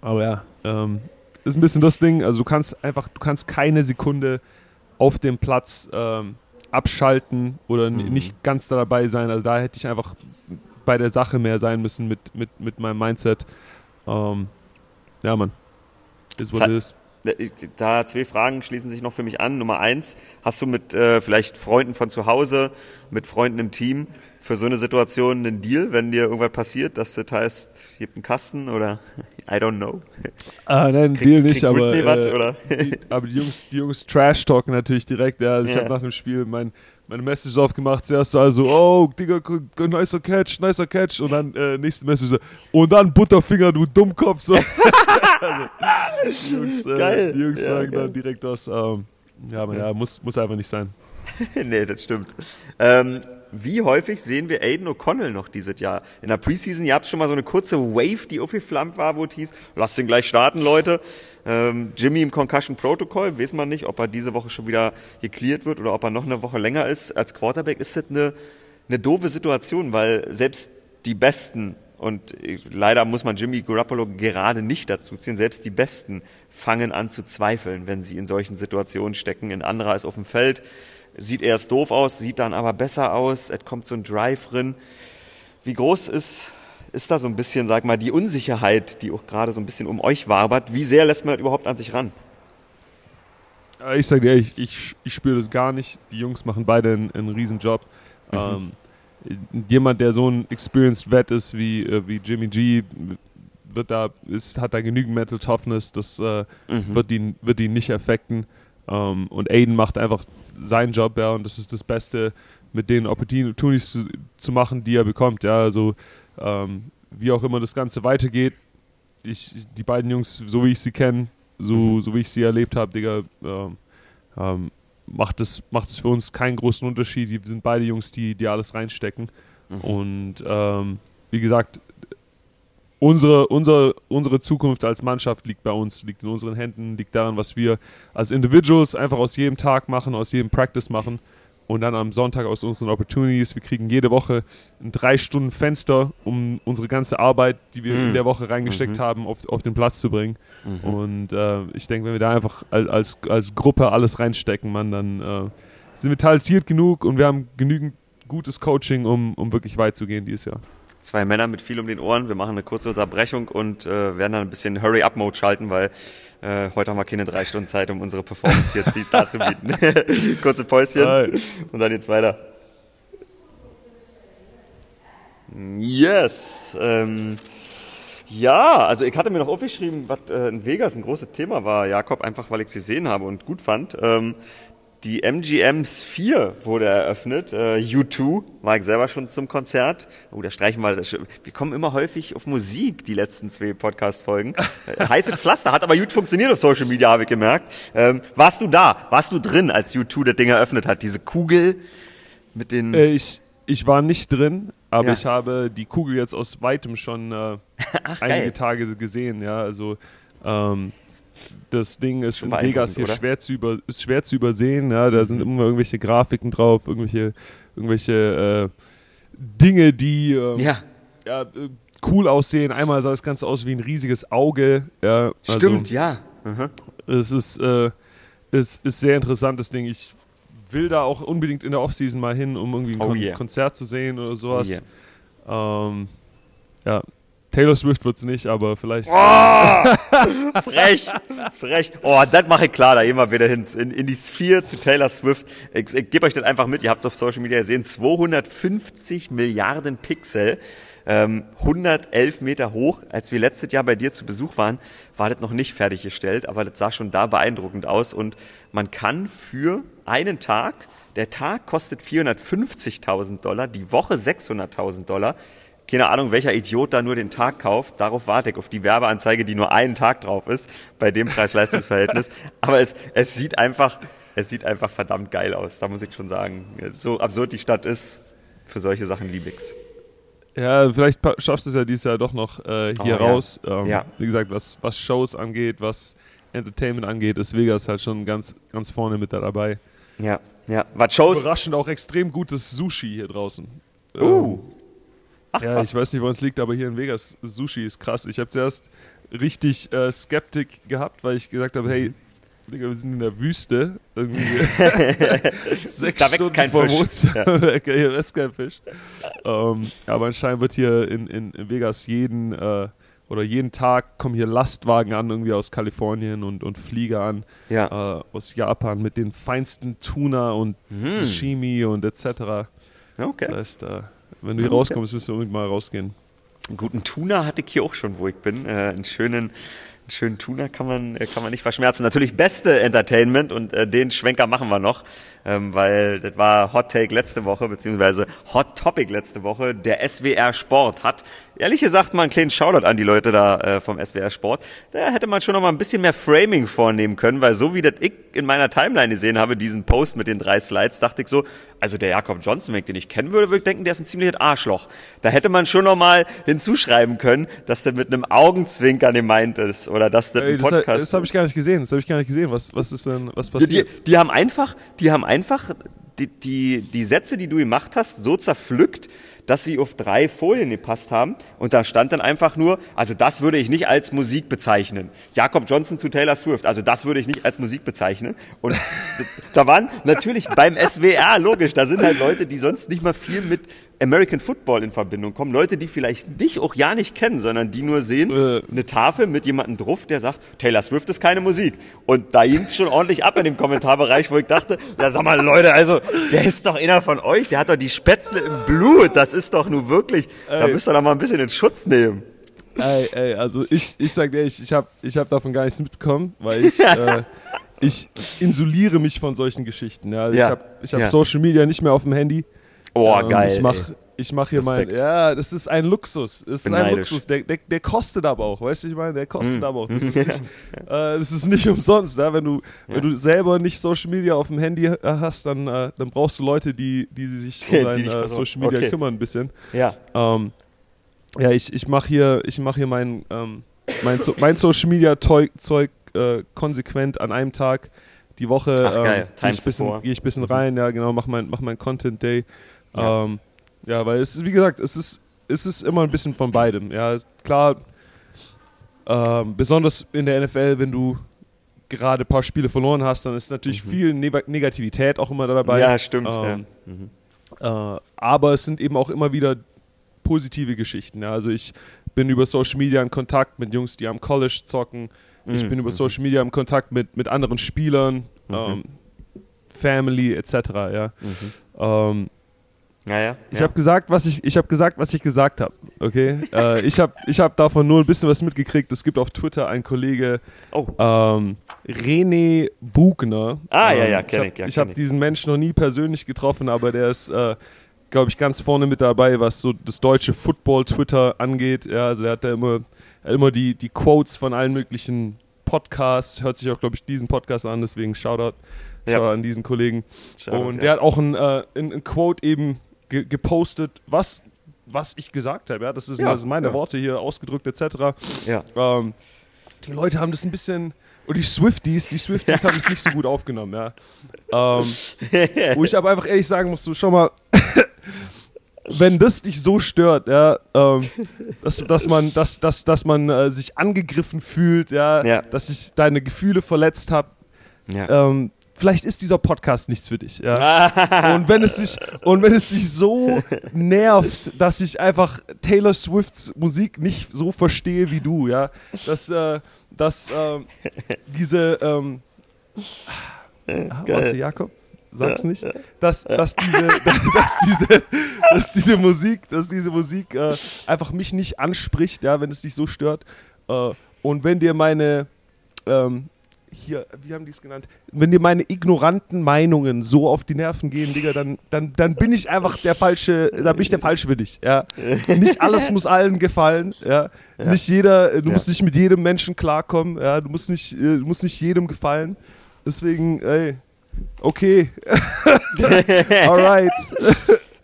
Aber ja, ähm, ist ein bisschen das Ding. Also du kannst einfach, du kannst keine Sekunde auf dem Platz ähm, abschalten oder Mhm. nicht ganz da dabei sein. Also da hätte ich einfach bei der Sache mehr sein müssen mit, mit, mit meinem Mindset. Ähm, ja, Mann. Ist what Zeit- it is. Da zwei Fragen schließen sich noch für mich an. Nummer eins, hast du mit äh, vielleicht Freunden von zu Hause, mit Freunden im Team für so eine Situation einen Deal, wenn dir irgendwas passiert, dass das heißt, hier gibt einen Kasten oder I don't know. Ah, nein, Krieg- Deal nicht, aber, äh, oder? die, aber die Jungs, die Jungs trash-talken natürlich direkt. Ja. Also ich Ja. habe nach dem Spiel mein, meine Message aufgemacht. Zuerst so, also, oh, Digga, nicer Catch, nicer Catch. Und dann äh, nächste Message so, und dann Butterfinger, du Dummkopf. So. also, die Jungs, äh, Geil. Die Jungs Ja, sagen geil. dann direkt was. Ähm, ja, aber ja, muss, muss einfach nicht sein. nee, das stimmt. Ähm, wie häufig sehen wir Aiden O'Connell noch dieses Jahr? In der Preseason, ihr habt schon mal so eine kurze Wave, die aufgeflammt war, wo es hieß, lasst den gleich starten, Leute. Ähm, Jimmy im Concussion Protocol, weiß man nicht, ob er diese Woche schon wieder geklärt wird oder ob er noch eine Woche länger ist. Als Quarterback ist das eine, eine doofe Situation, weil selbst die Besten, und leider muss man Jimmy Garoppolo gerade nicht dazu ziehen, selbst die Besten fangen an zu zweifeln, wenn sie in solchen Situationen stecken. Ein anderer ist auf dem Feld, sieht erst doof aus, sieht dann aber besser aus, es kommt so ein Drive drin. Wie groß ist, ist da so ein bisschen, sag mal, die Unsicherheit, die auch gerade so ein bisschen um euch wabert? Wie sehr lässt man das überhaupt an sich ran? Ich sage dir, ich, ich, ich spüre das gar nicht. Die Jungs machen beide einen, einen Riesenjob. Ähm, jemand, der so ein experienced Vet ist wie, äh, wie Jimmy G, wird da, ist, hat da genügend Mental Toughness, das äh, wird, ihn, wird ihn nicht affekten. Ähm, und Aiden macht einfach seinen Job, ja, und das ist das Beste, mit den Opportunities zu, zu machen, die er bekommt. Ja, also ähm, wie auch immer das Ganze weitergeht, ich, die beiden Jungs, so wie ich sie kenne, so, so wie ich sie erlebt habe, Digga, ähm, ähm, macht es macht für uns keinen großen Unterschied. Die sind beide Jungs, die, die alles reinstecken. Und ähm, wie gesagt, unsere, unsere, unsere Zukunft als Mannschaft liegt bei uns, liegt in unseren Händen, liegt daran, was wir als Individuals einfach aus jedem Tag machen, aus jedem Practice machen und dann am Sonntag aus unseren Opportunities. Wir kriegen jede Woche ein drei Stunden Fenster, um unsere ganze Arbeit, die wir in der Woche reingesteckt haben, auf, auf den Platz zu bringen. Und äh, ich denke, wenn wir da einfach al- als, als Gruppe alles reinstecken, man, dann äh, sind wir talentiert genug und wir haben genügend gutes Coaching, um, um wirklich weit zu gehen dieses Jahr. Zwei Männer mit viel um den Ohren. Wir machen eine kurze Unterbrechung und äh, werden dann ein bisschen Hurry-Up-Mode schalten, weil äh, heute haben wir keine drei Stunden Zeit, um unsere Performance hier darzubieten. Kurze Päuschen und dann geht's weiter. Yes. Ähm, ja, also ich hatte mir noch aufgeschrieben, was äh, in Vegas ein großes Thema war, Jakob, einfach weil ich es gesehen habe und gut fand. Ähm, die MGM Sphere wurde eröffnet. Äh, U2 war ich selber schon zum Konzert. Oh, da streichen wir. Wir kommen immer häufig auf Musik, die letzten zwei Podcast-Folgen. Äh, heiße Pflaster, hat aber gut funktioniert auf Social Media, habe ich gemerkt. Ähm, warst du da? Warst du drin, als U2 das Ding eröffnet hat? Diese Kugel mit den. Äh, ich, ich war nicht drin, aber ja. ich habe die Kugel jetzt aus weitem schon äh, Ach, einige Tage gesehen. Ja, also ähm, das Ding ist in Vegas hier schwer zu, über, ist schwer zu übersehen. Ja, da mhm. sind immer irgendwelche Grafiken drauf, irgendwelche, irgendwelche äh, Dinge, die äh, ja. ja. Äh, cool aussehen. Einmal sah das Ganze aus wie ein riesiges Auge. Ja, also, Stimmt, ja. Mhm. Es ist, äh, ist, ist sehr interessantes Ding. Ich will da auch unbedingt in der Offseason mal hin, um irgendwie ein oh Kon yeah. Konzert zu sehen oder sowas. Oh yeah. ähm, ja, Taylor Swift wird es nicht, aber vielleicht. Oh, frech, frech. Oh, das mache ich klar, da gehen wir wieder hin. In, in die Sphere zu Taylor Swift. Ich, ich gebe euch das einfach mit, ihr habt es auf Social Media gesehen. 250 Milliarden Pixel. Ähm, 111 Meter hoch. Als wir letztes Jahr bei dir zu Besuch waren, war das noch nicht fertiggestellt, aber das sah schon da beeindruckend aus. Und man kann für einen Tag, der Tag kostet 450.000 Dollar, die Woche 600.000 Dollar keine Ahnung, welcher Idiot da nur den Tag kauft. Darauf warte ich, auf die Werbeanzeige, die nur einen Tag drauf ist, bei dem Preis-Leistungs-Verhältnis. Aber es, es sieht einfach, es sieht einfach verdammt geil aus. Da muss ich schon sagen. So absurd die Stadt ist, für solche Sachen liebe ich's. Ja, vielleicht schaffst du es ja dieses Jahr doch noch äh, hier oh, raus. Ja. Ähm, ja. Wie gesagt, was, was Shows angeht, was Entertainment angeht, ist Vegas halt schon ganz, ganz vorne mit dabei. Ja, ja. Was Shows. Überraschend auch extrem gutes Sushi hier draußen. Uh. Ähm, Ach, ja, krass. ich weiß nicht, wo es liegt, aber hier in Vegas Sushi ist krass. Ich habe zuerst richtig äh, Skeptik gehabt, weil ich gesagt habe, hey, Digga, wir sind in der Wüste. Irgendwie sechs da wächst kein Fisch. Ja. hier wächst kein Fisch. Ähm, aber anscheinend wird hier in, in, Vegas jeden äh, oder jeden Tag kommen hier Lastwagen an, irgendwie aus Kalifornien und, und Flieger an, ja. äh, aus Japan mit den feinsten Tuna und mm. Sashimi und etc. Okay. Das heißt, äh, wenn du hier rauskommst, müssen wir unbedingt mal rausgehen. Einen guten Tuna hatte ich hier auch schon, wo ich bin. Äh, einen schönen einen schönen Tuna kann man, äh, kann man nicht verschmerzen. Natürlich beste Entertainment und äh, den Schwenker machen wir noch, ähm, weil das war Hot Take letzte Woche, beziehungsweise Hot Topic letzte Woche. Der SWR Sport hat ehrlich gesagt mal einen kleinen Shoutout an die Leute da äh, vom SWR Sport. Da hätte man schon noch mal ein bisschen mehr Framing vornehmen können, weil so wie das ich in meiner Timeline gesehen habe, diesen Post mit den drei Slides, dachte ich so, also der Jakob Johnson, wenn ich den nicht kennen würde, würde ich denken, der ist ein ziemliches Arschloch. Da hätte man schon noch mal hinzuschreiben können, dass der mit einem Augenzwinkern gemeint ist oder dass der ein Podcast Das, das habe ich gar nicht gesehen. Das habe ich gar nicht gesehen. Was, was ist denn, was passiert? Die, die haben einfach, die haben einfach die, die, die Sätze, die du gemacht hast, so zerpflückt, dass sie auf drei Folien gepasst haben. Und da stand dann einfach nur, also das würde ich nicht als Musik bezeichnen. Jakob Johnson zu Taylor Swift, also das würde ich nicht als Musik bezeichnen. Und da waren natürlich beim SWR, logisch, da sind halt Leute, die sonst nicht mal viel mit American Football in Verbindung kommen. Leute, die vielleicht dich auch ja nicht kennen, sondern die nur sehen, äh. eine Tafel mit jemandem drauf, der sagt, Taylor Swift ist keine Musik. Und da ging es schon ordentlich ab in dem Kommentarbereich, wo ich dachte, ja sag mal Leute, also der ist doch einer von euch, der hat doch die Spätzle im Blut. Das ist doch nur wirklich, ey. da müsst ihr doch mal ein bisschen in Schutz nehmen. Ey, ey, also ich, ich sag dir, ich, ich habe ich hab davon gar nichts mitbekommen, weil ich... äh, ich insuliere mich von solchen Geschichten. Ja. Also ja. Ich habe hab ja. Social Media nicht mehr auf dem Handy. Oh, ähm, geil. Ich mache ich mach hier Respekt. mein. Ja, das ist ein Luxus. Das ist ein Luxus. Der, der, der, kostet aber auch, weißt du, ich meine? Der kostet mm. aber auch. Das ist, nicht, äh, das ist nicht umsonst. Ja? Wenn, du, ja. wenn du selber nicht Social Media auf dem Handy hast, dann, äh, dann brauchst du Leute, die, die sich um dein äh, Social Media okay. kümmern ein bisschen. Ja. Ähm, ja, ich, ich mache hier, mach hier mein, ähm, mein, so, mein Social Media Zeug, Zeug äh, konsequent an einem Tag die Woche. Ach, geil. Ähm, gehe ich ein bisschen, geh bisschen mhm. rein, ja, genau, mach mein, mach mein Content Day. Ja. Ähm, ja, weil es ist, wie gesagt, es ist, es ist immer ein bisschen von beidem. Ja, klar, ähm, besonders in der NFL, wenn du gerade ein paar Spiele verloren hast, dann ist natürlich mhm. viel ne Negativität auch immer dabei. Ja, stimmt. Ähm, ja. Mhm. Äh, aber es sind eben auch immer wieder positive Geschichten. Ja. Also ich bin über Social Media in Kontakt mit Jungs, die am College zocken. Ich Mhm, bin über Social Media im Kontakt mit, mit anderen Spielern, Mhm. ähm, Family etc. Ja. Ähm, Naja. ich ja. habe gesagt, was ich, ich habe gesagt, was ich gesagt habe. Okay, äh, ich habe, ich habe davon nur ein bisschen was mitgekriegt. Es gibt auf Twitter einen Kollege, Oh. ähm, René Bugner. Ah, ja, ähm, ja, kenn ich. ich, Hab, ja, ich kenn habe ich. diesen Menschen noch nie persönlich getroffen, aber der ist, äh, glaube ich, ganz vorne mit dabei, was so das deutsche Football-Twitter angeht. Ja, also der hat da immer, er immer die, die Quotes von allen möglichen Podcasts. Hört sich auch, glaube ich, diesen Podcast an, deswegen Shoutout, Ja. An diesen Kollegen. Shoutout, Und ja. der hat auch ein, äh, ein, ein Quote eben ge gepostet, was, was ich gesagt habe. Ja? Das, ist, Ja, das sind meine ja. Worte hier ausgedrückt etc. Ja. Ähm, die Leute haben das ein bisschen, und die Swifties, die Swifties haben es nicht so gut aufgenommen. Ja? Ähm, wo ich aber einfach ehrlich sagen muss, so, schau mal, wenn das dich so stört, ja, ähm, dass, dass man, dass, dass, dass man äh, sich angegriffen fühlt, ja, Ja. dass ich deine Gefühle verletzt habe, Ja. ähm, vielleicht ist dieser Podcast nichts für dich. Ja? und, wenn es dich, und wenn es dich so nervt, dass ich einfach Taylor Swifts Musik nicht so verstehe wie du, ja, dass, äh, dass ähm, diese, ähm, ah, warte, Jakob, sag's nicht, dass, dass, diese, dass, diese, dass diese Musik, dass diese Musik äh, einfach mich nicht anspricht, ja, wenn es dich so stört. Äh, und wenn dir meine ähm, hier, wie haben die es genannt? Wenn dir meine ignoranten Meinungen so auf die Nerven gehen, Digga, dann, dann, dann bin ich einfach der falsche, da bin ich der Falsche für dich, ja. Nicht alles muss allen gefallen, ja. Nicht jeder, du Ja. musst nicht mit jedem Menschen klarkommen, ja. Du musst nicht, äh, du musst nicht jedem gefallen. Deswegen, ey, okay. Alright.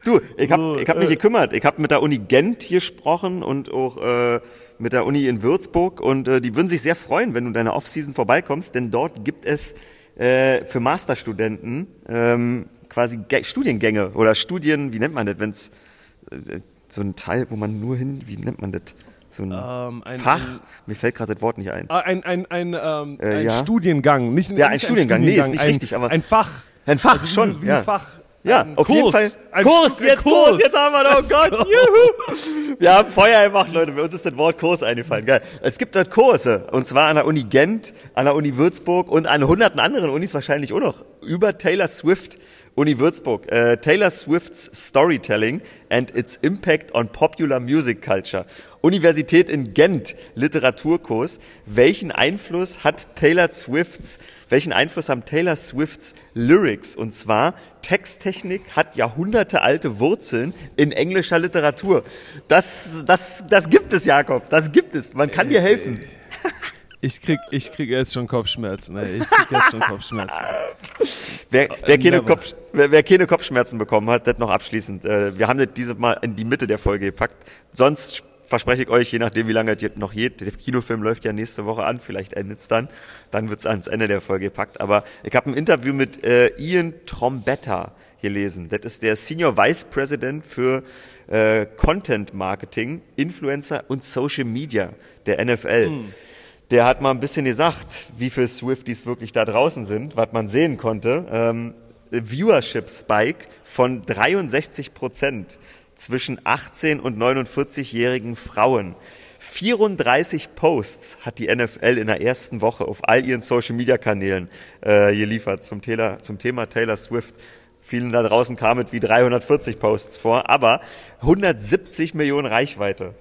Du, ich habe So, ich hab mich äh, gekümmert. Ich habe mit der Uni Gent gesprochen und auch äh, mit der Uni in Würzburg und äh, die würden sich sehr freuen, wenn du in deiner Offseason vorbeikommst, denn dort gibt es äh, für Masterstudenten ähm, quasi Ge Studiengänge oder Studien, wie nennt man das, wenn es äh, so ein Teil, wo man nur hin, wie nennt man das? So ein Ähm, ein- Fach? ein- Mir fällt gerade das Wort nicht ein. Ah, Ein, ein, ein, ähm, Äh, ein ja. Studiengang. Nicht, Ja, ein nicht Studiengang. Nee, ist nicht ein, richtig, aber- Ein Fach. Ein Fach Also wie- schon, wie ja. Ein Fach. Ja, ein auf Kurs. jeden Fall. Ein Kurs, jetzt Kurs, jetzt haben wir das. Oh Gott, juhu. Wir haben Feuer gemacht, Leute. Uns ist das Wort Kurs eingefallen. Geil. Es gibt dort Kurse. Und zwar an der Uni Gent, an der Uni Würzburg und an hunderten anderen Unis wahrscheinlich auch noch. Über Taylor Swift, Uni Würzburg. Äh, Taylor Swifts Storytelling and its Impact on Popular Music Culture. Universität in Gent, Literaturkurs. Welchen Einfluss hat Taylor Swifts, welchen Einfluss haben Taylor Swifts Lyrics? Und zwar, Texttechnik hat jahrhundertealte Wurzeln in englischer Literatur. Das, das, das gibt es, Jakob. Das gibt es. Man kann dir helfen. Ich krieg, ich krieg jetzt schon Kopfschmerzen. Ey. Ich krieg jetzt schon Kopfschmerzen. Wer, wer, keine. Kopf, wer, wer keine Kopfschmerzen bekommen hat, das noch abschließend. Äh, wir haben das dieses Mal in die Mitte der Folge gepackt. Sonst verspreche ich euch, je nachdem, wie lange es noch geht, der Kinofilm läuft ja nächste Woche an, vielleicht endet es dann, dann wird es ans Ende der Folge gepackt. Aber ich habe ein Interview mit äh, Ian Trombetta gelesen. Das ist der Senior Vice President für äh, Content Marketing, Influencer und Social Media der NFL. Der hat mal ein bisschen gesagt, wie viele Swifties wirklich da draußen sind, was man sehen konnte. Ähm, Viewership Spike von 63 Prozent zwischen 18 und 49-jährigen Frauen. 34 Posts hat die NFL in der ersten Woche auf all ihren Social Media Kanälen äh, geliefert zum, Taylor, zum Thema Taylor Swift. Vielen da draußen kamen wie 340 Posts vor, aber 170 Millionen Reichweite.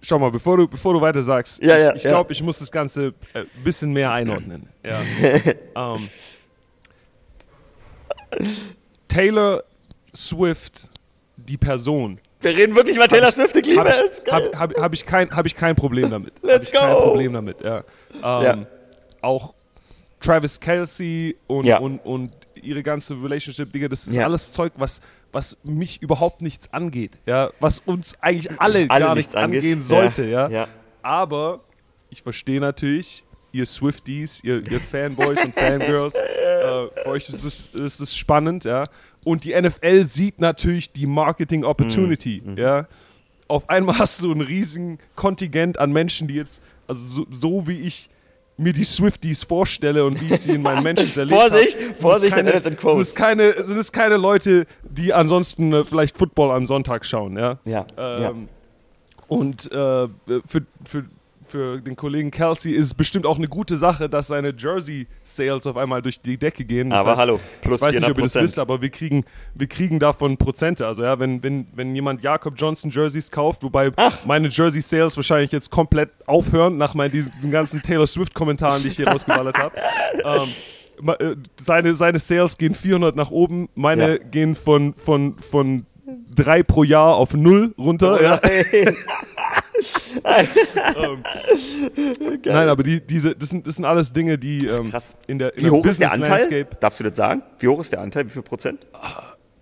Schau mal, bevor du, bevor du weiter sagst, Ja, ja, ich, ich ja. glaube, ich muss das Ganze ein bisschen mehr einordnen. Ja. ähm, Taylor Swift, die Person, Wir reden wirklich mal Taylor Swift, ich liebe habe es. ich, hab, hab, ich, kein, hab ich kein Problem damit. Let's ich Kein go. Problem damit, ja. Ähm, Ja. Auch Travis Kelsey und, Ja. und, und ihre ganze Relationship, Digga, das ist Ja. alles Zeug, was, was mich überhaupt nichts angeht, ja. Was uns eigentlich alle, Alle gar nichts angehen sollte, ja. Ja. Aber ich verstehe natürlich, ihr Swifties, ihr, ihr Fanboys und Fangirls, äh, für euch ist es, ist es spannend, ja. Und die NFL sieht natürlich die Marketing Opportunity, Mhm. ja. Auf einmal hast du einen riesigen Kontingent an Menschen, die jetzt, also so, so wie ich mir die Swifties vorstelle und wie ich sie in meinen Menschen erlebt Vorsicht, habe, Vorsicht, keine, and Quotes. sind es keine, sind es keine Leute, die ansonsten äh, vielleicht Football am Sonntag schauen, ja. Ja, Ähm, ja. Und äh, für, für, für den Kollegen Kelsey ist es bestimmt auch eine gute Sache, dass seine Jersey-Sales auf einmal durch die Decke gehen. Das Aber hallo, plus ich weiß nicht, ob ihr das 400%. wisst, aber wir kriegen, wir kriegen davon Prozente. Also ja, wenn, wenn, wenn jemand Jakob Johnson Jerseys kauft, wobei meine Jersey-Sales wahrscheinlich jetzt komplett aufhören, nach meinen diesen, ganzen Taylor Swift-Kommentaren, die ich hier rausgeballert habe. Ähm, äh, seine, seine Sales gehen 400 nach oben, meine Ja. gehen von, von, von drei pro Jahr auf null runter. Ja. Ähm, Nein, aber die, diese, das, sind, das sind alles Dinge, die ähm, Krass. in der, in Wie hoch ist der Anteil? Landscape Darfst du das sagen? Wie hoch ist der Anteil? Wie viel Prozent?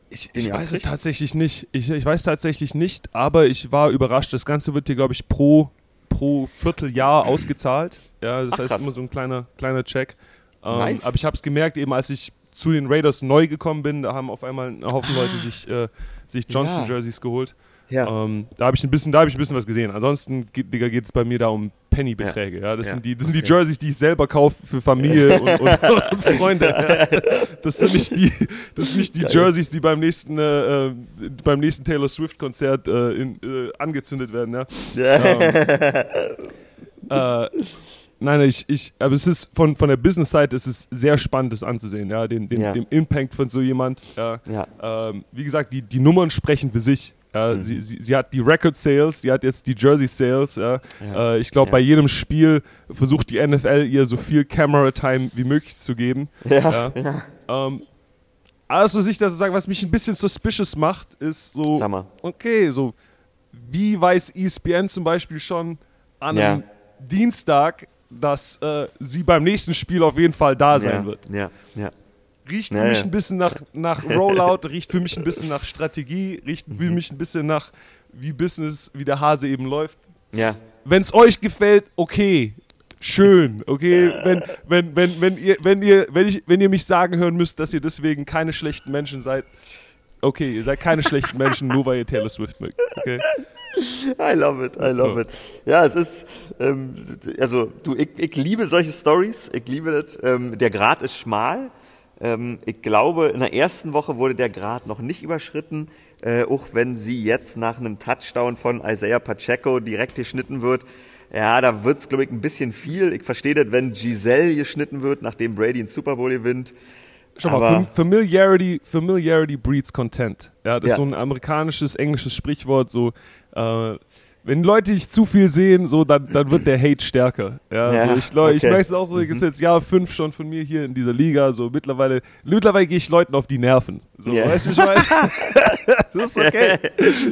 Ich, den ich ihr weiß es tatsächlich nicht. Ich, ich weiß tatsächlich nicht, aber ich war überrascht. Das Ganze wird hier, glaube ich, pro, pro Vierteljahr ausgezahlt. Ja, das Ach, heißt krass. immer so ein kleiner, kleiner Check. Ähm, Nice. Aber ich habe es gemerkt, eben als ich zu den Raiders neu gekommen bin, da haben auf einmal ein Haufen Leute sich, äh, sich Johnson Ah. Ja. Jerseys geholt. Ja. Ähm, da habe ich ein bisschen, da habe ich ein bisschen was gesehen. Ansonsten, geht- Digga, geht es bei mir da um Pennybeträge. Ja. Das Ja. sind die, das sind die Okay. Jerseys, die ich selber kaufe für Familie und, und, und Freunde. Ja. Das sind nicht die, das sind nicht die. Jerseys, die beim nächsten, äh, äh, beim nächsten Taylor Swift Konzert äh, äh, angezündet werden. Ja. äh, nein, ich, ich, aber es ist von, von der Business-Seite ist es sehr spannend, das anzusehen, ja, den, den, Ja. den Impact von so jemand. Ja. Ja. Ähm, wie gesagt, die, die Nummern sprechen für sich. Ja, Mhm. sie, sie, sie hat die Record Sales, sie hat jetzt die Jersey Sales. Ja. Ja. Äh, ich glaube, bei jedem Spiel versucht die NFL ihr so viel Camera Time wie möglich zu geben. Ja. Ähm, alles, was ich dazu sagen, was mich ein bisschen suspicious macht, ist so, mal. okay, so, wie weiß ESPN zum Beispiel schon an einem Dienstag, dass äh, sie beim nächsten Spiel auf jeden Fall da sein wird? Ja. Ja. Riecht Ja, für mich ein bisschen nach, nach Rollout, riecht für mich ein bisschen nach Strategie, riecht Mhm. für mich ein bisschen nach, wie Business, wie der Hase eben läuft. Ja. Wenn es euch gefällt, okay. Schön, okay. Wenn, wenn, wenn, wenn, ihr, wenn, ihr, wenn, ich, wenn ihr mich sagen hören müsst, dass ihr deswegen keine schlechten Menschen seid, okay, ihr seid keine schlechten Menschen, nur weil ihr Taylor Swift mögt. Okay? I love it, I love it. Ja, es ist, ähm, also du, ich, ich liebe solche Stories, ich liebe das. Ähm, der Grad ist schmal. Ähm, ich glaube, in der ersten Woche wurde der Grad noch nicht überschritten, äh, auch wenn sie jetzt nach einem Touchdown von Isaiah Pacheco direkt geschnitten wird. Ja, da wird's glaube ich, ein bisschen viel. Ich verstehe das, wenn Giselle geschnitten wird, nachdem Brady einen Super Bowl gewinnt. Schau mal, Aber- Familiarity, Familiarity breeds Content. Ja, das Ja. ist so ein amerikanisches, englisches Sprichwort. So, äh, wenn Leute dich zu viel sehen, so, dann, dann wird der Hate stärker. Ja, Ja, so, ich, ich okay. Mhm. merke es auch so, ich ist jetzt Jahr fünf schon von mir hier in dieser Liga. So, mittlerweile, mittlerweile gehe ich Leuten auf die Nerven. So, Ja. weißt du, ich meine, das ist okay.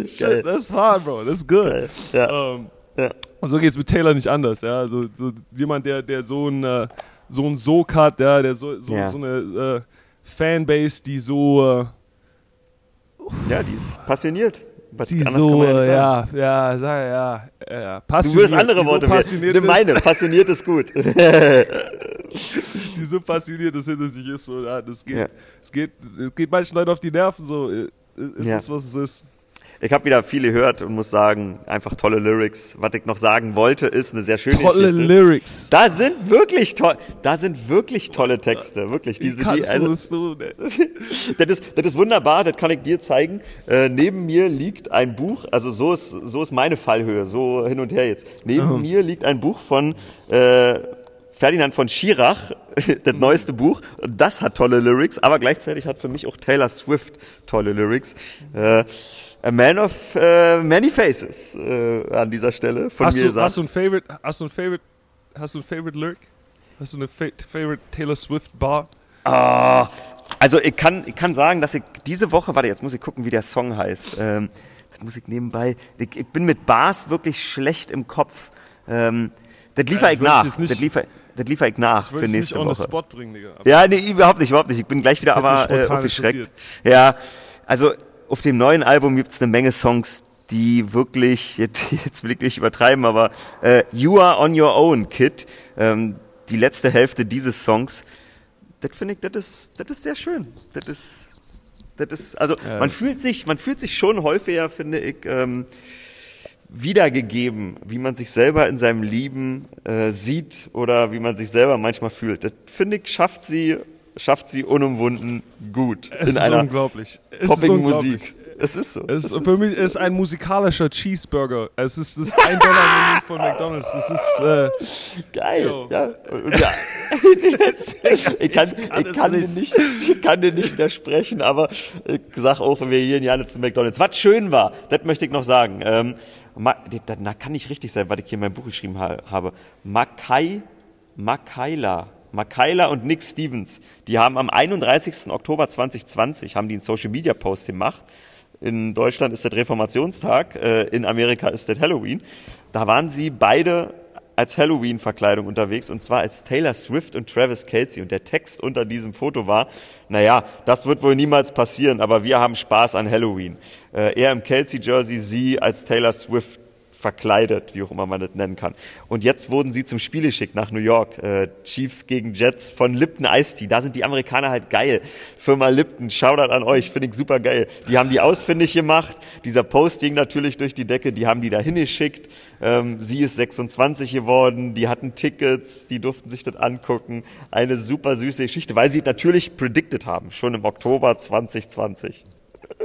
Shit, das ist fine, Bro, das ist good. Ja. Ähm, Ja. und so geht es mit Taylor nicht anders. Ja? So, so jemand, der, der so ein äh, so ein Sog hat, ja, der so, so, Ja. so eine äh, Fanbase, die so, äh, Ja, die ist passioniert. Was die so, ja ja, ja, ja, Du würdest andere so Worte passioniert Nimm ist, meine, passioniert ist gut. die so passioniert das hinter sich ist, so, das geht, es geht, es geht manchen Leuten auf die Nerven, so, es ist, was es ist. Ich habe wieder viel gehört und muss sagen, einfach tolle Lyrics. Was ich noch sagen wollte, ist eine sehr schöne Tolle Geschichte. Lyrics. Da sind wirklich toll, da sind wirklich tolle Texte, wirklich. Diese, die, also, das tun, das, ist, das ist wunderbar, das kann ich dir zeigen. Äh, neben mir liegt ein Buch, also so ist, so ist meine Fallhöhe, so hin und her jetzt. Neben mir liegt ein Buch von äh, Ferdinand von Schirach, das neueste Buch. Das hat tolle Lyrics, aber gleichzeitig hat für mich auch Taylor Swift tolle Lyrics. Äh, A Man of äh, Many Faces äh, an dieser Stelle von Hast mir du, gesagt. hast du ein Favorite, hast du ein Favorite, hast du ein Favorite Lyric? Hast du eine fa Favorite Taylor Swift Bar? Ah, also ich kann, ich kann sagen, dass ich diese Woche, warte, jetzt muss ich gucken, wie der Song heißt. Ähm, das muss ich nebenbei. Ich, ich bin mit Bars wirklich schlecht im Kopf. Ähm, das liefere Ja, ich ich nach. Das liefere das liefer ich nach Würde für ich nächste nicht on the Woche. spot bringen, Digga. Ja, nee, überhaupt nicht, überhaupt nicht. Ich bin gleich wieder aber äh, aufgeschreckt. Ja, also auf dem neuen Album gibt's eine Menge Songs, die wirklich, jetzt, jetzt will ich nicht übertreiben, aber äh, You Are On Your Own, Kid, ähm, die letzte Hälfte dieses Songs, das finde ich, das ist, das ist sehr schön. Das ist, das ist, also Ja. man fühlt sich, man fühlt sich schon häufiger, finde ich, ähm, wiedergegeben, wie man sich selber in seinem Leben äh, sieht oder wie man sich selber manchmal fühlt. Das finde ich, schafft sie, schafft sie unumwunden gut. Es in ist einer unglaublich. Poppigen. Musik. Es ist so. Es Es ist, für mich ist ein musikalischer Cheeseburger. Es ist das ein Dollar Menü von McDonald's. Das ist äh, Geil. Ja. Und, ja. ich kann, Ich ich kann kann, es dir nicht, ich kann dir nicht widersprechen, aber ich sag auch, wir hier in Jahre zu McDonalds. Was schön war, das möchte ich noch sagen. Ähm, na, kann nicht richtig sein, was ich hier in meinem Buch geschrieben ha, habe. Makai, Makaila. Makaila und Nick Stevens, die haben am 31. Oktober 2020 haben die einen Social Media Post gemacht. In Deutschland ist das Reformationstag, äh, in Amerika ist das Halloween. Da waren sie beide als Halloween-Verkleidung unterwegs und zwar als Taylor Swift und Travis Kelsey. Und der Text unter diesem Foto war, naja, das wird wohl niemals passieren, aber wir haben Spaß an Halloween. Äh, er im Kelsey-Jersey, sie als Taylor Swift verkleidet, wie auch immer man das nennen kann. Und jetzt wurden sie zum Spiel geschickt nach New York. Äh, Chiefs gegen Jets von Lipton Ice Tea. Da sind die Amerikaner halt geil. Firma Lipton, Shoutout an euch, finde ich super geil. Die haben die ausfindig gemacht. Dieser Posting natürlich durch die Decke, die haben die da hingeschickt. Ähm, sie ist 26 geworden, die hatten Tickets, die durften sich das angucken. Eine super süße Geschichte, weil sie natürlich predicted haben, schon im Oktober 2020.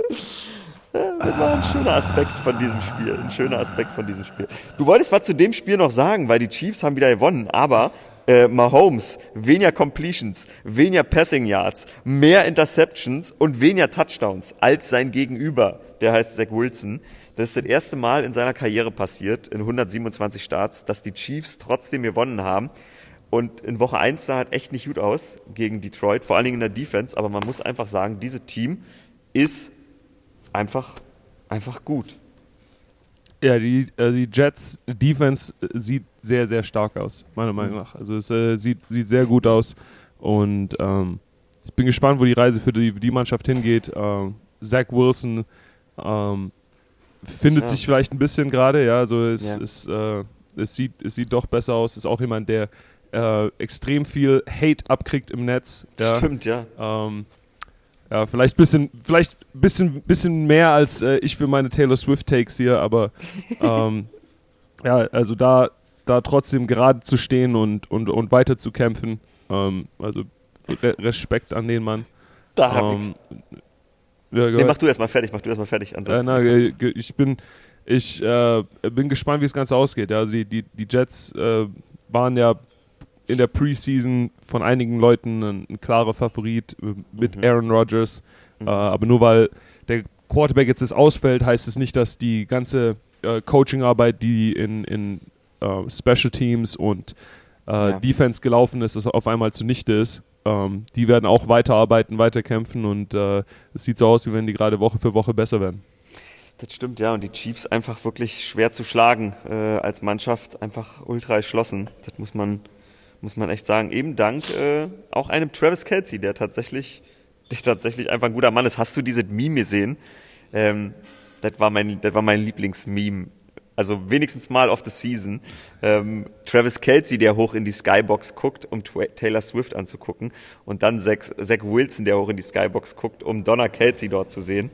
Das war ein schöner Aspekt von diesem Spiel. Ein schöner Aspekt von diesem Spiel. Du wolltest was zu dem Spiel noch sagen, weil die Chiefs haben wieder gewonnen, aber äh, Mahomes, weniger Completions, weniger Passing Yards, mehr Interceptions und weniger Touchdowns als sein Gegenüber, der heißt Zach Wilson. Das ist das erste Mal in seiner Karriere passiert, in 127 Starts, dass die Chiefs trotzdem gewonnen haben. Und in Woche 1 sah halt echt nicht gut aus gegen Detroit, vor allen Dingen in der Defense. Aber man muss einfach sagen, dieses Team ist einfach, einfach gut. Ja, die, äh, die Jets Defense äh, sieht sehr, sehr stark aus, meiner Meinung nach. Also es äh, sieht, sieht sehr gut aus und ähm, ich bin gespannt, wo die Reise für die, die Mannschaft hingeht. Ähm, Zach Wilson ähm, findet Ja. sich vielleicht ein bisschen gerade, ja, also es, Ja. es, äh, es, sieht, es sieht doch besser aus. Ist auch jemand, der äh, extrem viel Hate abkriegt im Netz. Ja. Stimmt, ja. Ähm, ja, vielleicht bisschen, vielleicht bisschen, bisschen mehr als äh, ich für meine Taylor Swift Takes hier, aber ähm, ja, also da, da trotzdem gerade zu stehen und, und, und weiter zu kämpfen. Ähm, also Re Respekt an den Mann. Da hab Ähm, ja, ich. Nee, mach du erstmal fertig, mach du erstmal fertig. Ansonsten. na, äh, ge- ich bin, ich äh, bin gespannt, wie das Ganze ausgeht. Ja, also die, die, die Jets äh, waren ja in der Preseason von einigen Leuten ein, ein klarer Favorit äh, mit Mhm. Aaron Rodgers. Äh, aber nur weil der Quarterback jetzt das ausfällt, heißt es nicht, dass die ganze äh, Coachingarbeit, die in, in äh, Special Teams und äh, Ja. Defense gelaufen ist, dass auf einmal zunichte ist. Ähm, die werden auch weiterarbeiten, weiterkämpfen und äh, es sieht so aus, wie wenn die gerade Woche für Woche besser werden. Das stimmt, ja. Und die Chiefs einfach wirklich schwer zu schlagen äh, als Mannschaft, einfach ultra erschlossen. Das muss man, muss man echt sagen. Eben dank äh, auch einem Travis Kelsey, der tatsächlich, der tatsächlich einfach ein guter Mann ist. Hast du dieses Meme gesehen? Ähm, das war mein, das war mein Lieblingsmeme. Also wenigstens mal of the season. Ähm, Travis Kelsey, der hoch in die Skybox guckt, um Taylor Swift anzugucken. Und dann Zach, Zach Wilson, der hoch in die Skybox guckt, um Donna Kelsey dort zu sehen.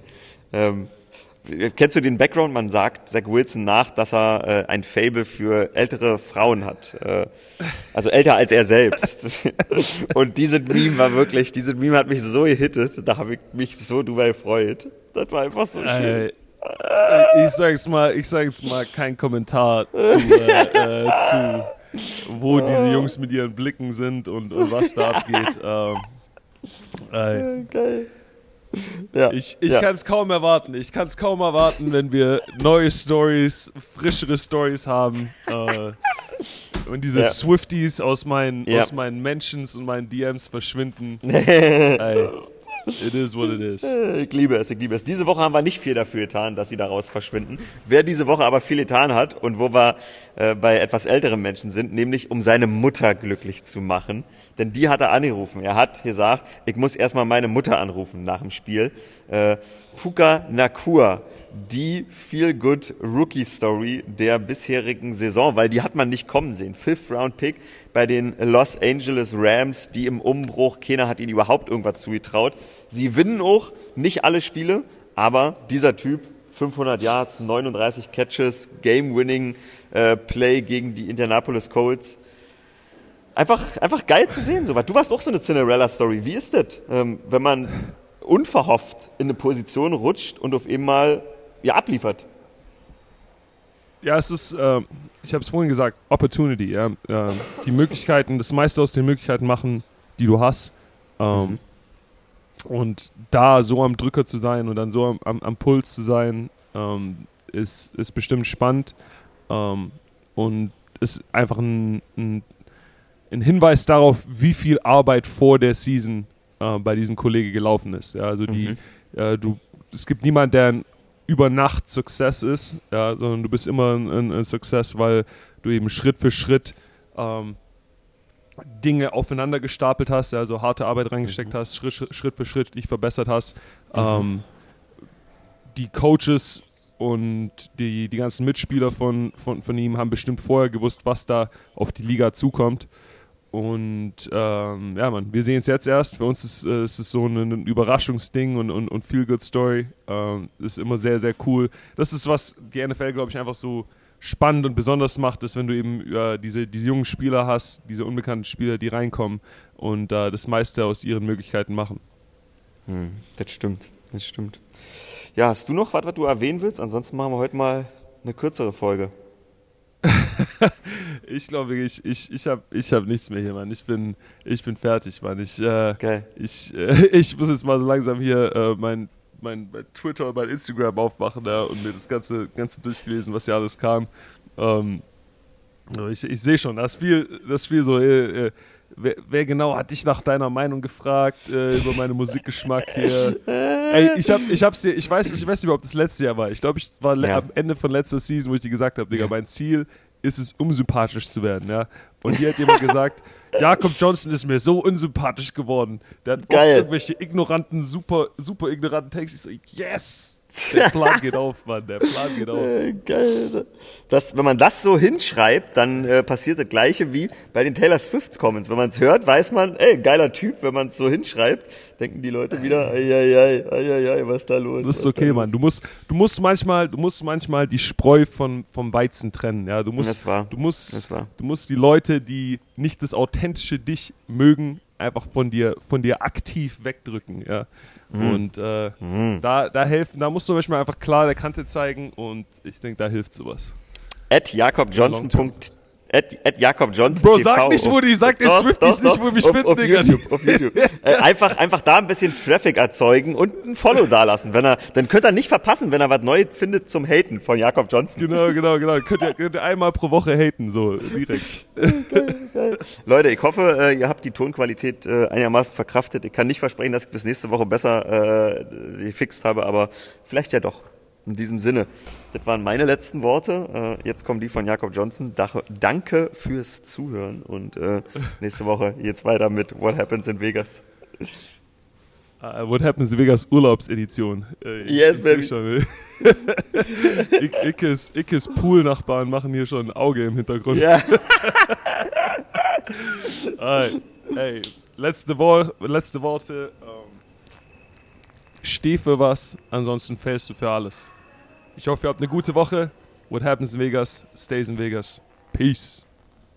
Ähm, Kennst du den Background? Man sagt Zach Wilson nach, dass er äh, ein Fable für ältere Frauen hat. Äh, also älter als er selbst. Und dieses Meme war wirklich, dieses Meme hat mich so gehittet, da habe ich mich so drüber gefreut. Das war einfach so schön. Äh, äh, ich sag jetzt mal, ich sag jetzt mal kein Kommentar zu, äh, äh, zu wo diese Jungs mit ihren Blicken sind und, und was da abgeht. Ähm, äh, Geil. Ja, ich ich ja. kann es kaum erwarten. Ich kann es kaum erwarten, wenn wir neue Stories, frischere Stories haben. Äh, und diese Ja. Swifties aus meinen, aus meinen Mentions und meinen DMs verschwinden. Ey, it is what it is. Ich liebe es, ich liebe es. Diese Woche haben wir nicht viel dafür getan, dass sie daraus verschwinden. Wer diese Woche aber viel getan hat und wo wir äh, bei etwas älteren Menschen sind, nämlich um seine Mutter glücklich zu machen. Denn die hat er angerufen. Er hat gesagt, ich muss erstmal meine Mutter anrufen nach dem Spiel. Äh, Puka Nakua, die Feel Good Rookie Story der bisherigen Saison, weil die hat man nicht kommen sehen. Fifth Round Pick bei den Los Angeles Rams, die im Umbruch, keiner hat ihnen überhaupt irgendwas zugetraut. Sie gewinnen auch nicht alle Spiele, aber dieser Typ 500 Yards, 39 Catches, Game-Winning äh, Play gegen die Indianapolis Colts. Einfach, einfach geil zu sehen, sowas. Du warst auch so eine Cinderella-Story. Wie ist das, ähm, wenn man unverhofft in eine Position rutscht und auf einmal ja, abliefert? Ja, es ist, äh, ich habe es vorhin gesagt, Opportunity. Ja? Äh, die Möglichkeiten, das meiste aus den Möglichkeiten machen, die du hast. Ähm, mhm. Und da so am Drücker zu sein und dann so am, am, am Puls zu sein, ähm, ist, ist bestimmt spannend. Ähm, und ist einfach ein, ein, ein, Hinweis darauf, wie viel Arbeit vor der Season äh, bei diesem Kollege gelaufen ist. Ja, also die, mhm. äh, du, es gibt niemanden, der ein über Nacht Success ist, ja, sondern du bist immer ein, ein Success, weil du eben Schritt für Schritt ähm, Dinge aufeinander gestapelt hast, also harte Arbeit reingesteckt mhm. hast, Schritt, Schritt, für Schritt dich verbessert hast. Mhm. Ähm, die Coaches und die, die ganzen Mitspieler von, von, von ihm haben bestimmt vorher gewusst, was da auf die Liga zukommt. Und ähm, ja, man, wir sehen es jetzt erst. Für uns ist, äh, ist es so ein, ein Überraschungsding und, und, und Feel-Good-Story. Ähm, ist immer sehr, sehr cool. Das ist, was die NFL, glaube ich, einfach so spannend und besonders macht, ist, wenn du eben äh, diese, diese jungen Spieler hast, diese unbekannten Spieler, die reinkommen und äh, das meiste aus ihren Möglichkeiten machen. Hm, das stimmt, das stimmt. Ja, hast du noch was, was du erwähnen willst? Ansonsten machen wir heute mal eine kürzere Folge. ich glaube, ich, ich, ich habe ich hab nichts mehr hier, Mann. Ich bin, ich bin fertig, Mann. Ich, äh, okay. ich, äh, ich muss jetzt mal so langsam hier äh, mein mein, mein Twitter und mein Instagram aufmachen ja, und mir das Ganze, Ganze durchgelesen, was ja alles kam. Ähm, ich, ich sehe schon, das ist viel, das ist viel so, äh, äh, wer, wer, genau hat dich nach deiner Meinung gefragt äh, über meinen Musikgeschmack hier? Ey, ich, hab, ich hab's dir, ich weiß, ich weiß nicht, ob das letzte Jahr war. Ich glaube, ich war ja. am Ende von letzter Season, wo ich dir gesagt habe, Digga, mein Ziel ist es, unsympathisch zu werden, ja. Und hier hat jemand gesagt, Jakob Johnson ist mir so unsympathisch geworden. Der hat Geil. irgendwelche ignoranten, super, super ignoranten Texte. Ich so, yes! Der Plan geht auf, Mann. Der Plan geht auf. Äh, geil. Das, wenn man das so hinschreibt, dann äh, passiert das Gleiche wie bei den Taylor Swift Comments. Wenn man es hört, weiß man, ey, geiler Typ. Wenn man es so hinschreibt, denken die Leute wieder, ei, ei, ei, ei, was ist da los? Das ist okay, Mann. Du musst, du musst manchmal, du musst manchmal die Spreu von, vom Weizen trennen. Ja, du musst, das war. Du musst, das war. du musst die Leute, die nicht das authentische dich mögen, einfach von dir, von dir aktiv wegdrücken. Ja. Mhm. Und äh, mhm. da, da helfen, da musst du manchmal einfach klar der Kante zeigen und ich denke, da hilft sowas. At jakobjohnson.de At, at Jakob Johnson Bro, TV sag nicht, wo die, sag den Swifties nicht, wo mich finden, auf YouTube, auf YouTube. äh, einfach, einfach da ein bisschen Traffic erzeugen und ein Follow dalassen. Wenn er, dann könnt ihr nicht verpassen, wenn er was Neues findet zum Haten von Jakob Johnson. Genau, genau, genau. Könnt ihr, könnt ihr einmal pro Woche haten, so direkt. geil, geil. Leute, ich hoffe, äh, ihr habt die Tonqualität äh, einigermaßen verkraftet. Ich kann nicht versprechen, dass ich bis nächste Woche besser äh, gefixt habe, aber vielleicht ja doch. In diesem Sinne, das waren meine letzten Worte. Äh, jetzt kommen die von Jakob Johnson. Danke fürs Zuhören und äh, nächste Woche geht's weiter mit What Happens in Vegas. Uh, What Happens in Vegas Urlaubsedition. Yes, ich, baby. Schon, Ickes, Ickes Pool-Nachbarn machen hier schon ein Auge im Hintergrund. Ja. right. Hey, letzte, Wo letzte Worte. Um, ähm, steh für was, ansonsten fällst du für alles. Ich hoffe, ihr habt eine gute Woche. What happens in Vegas, stays in Vegas. Peace.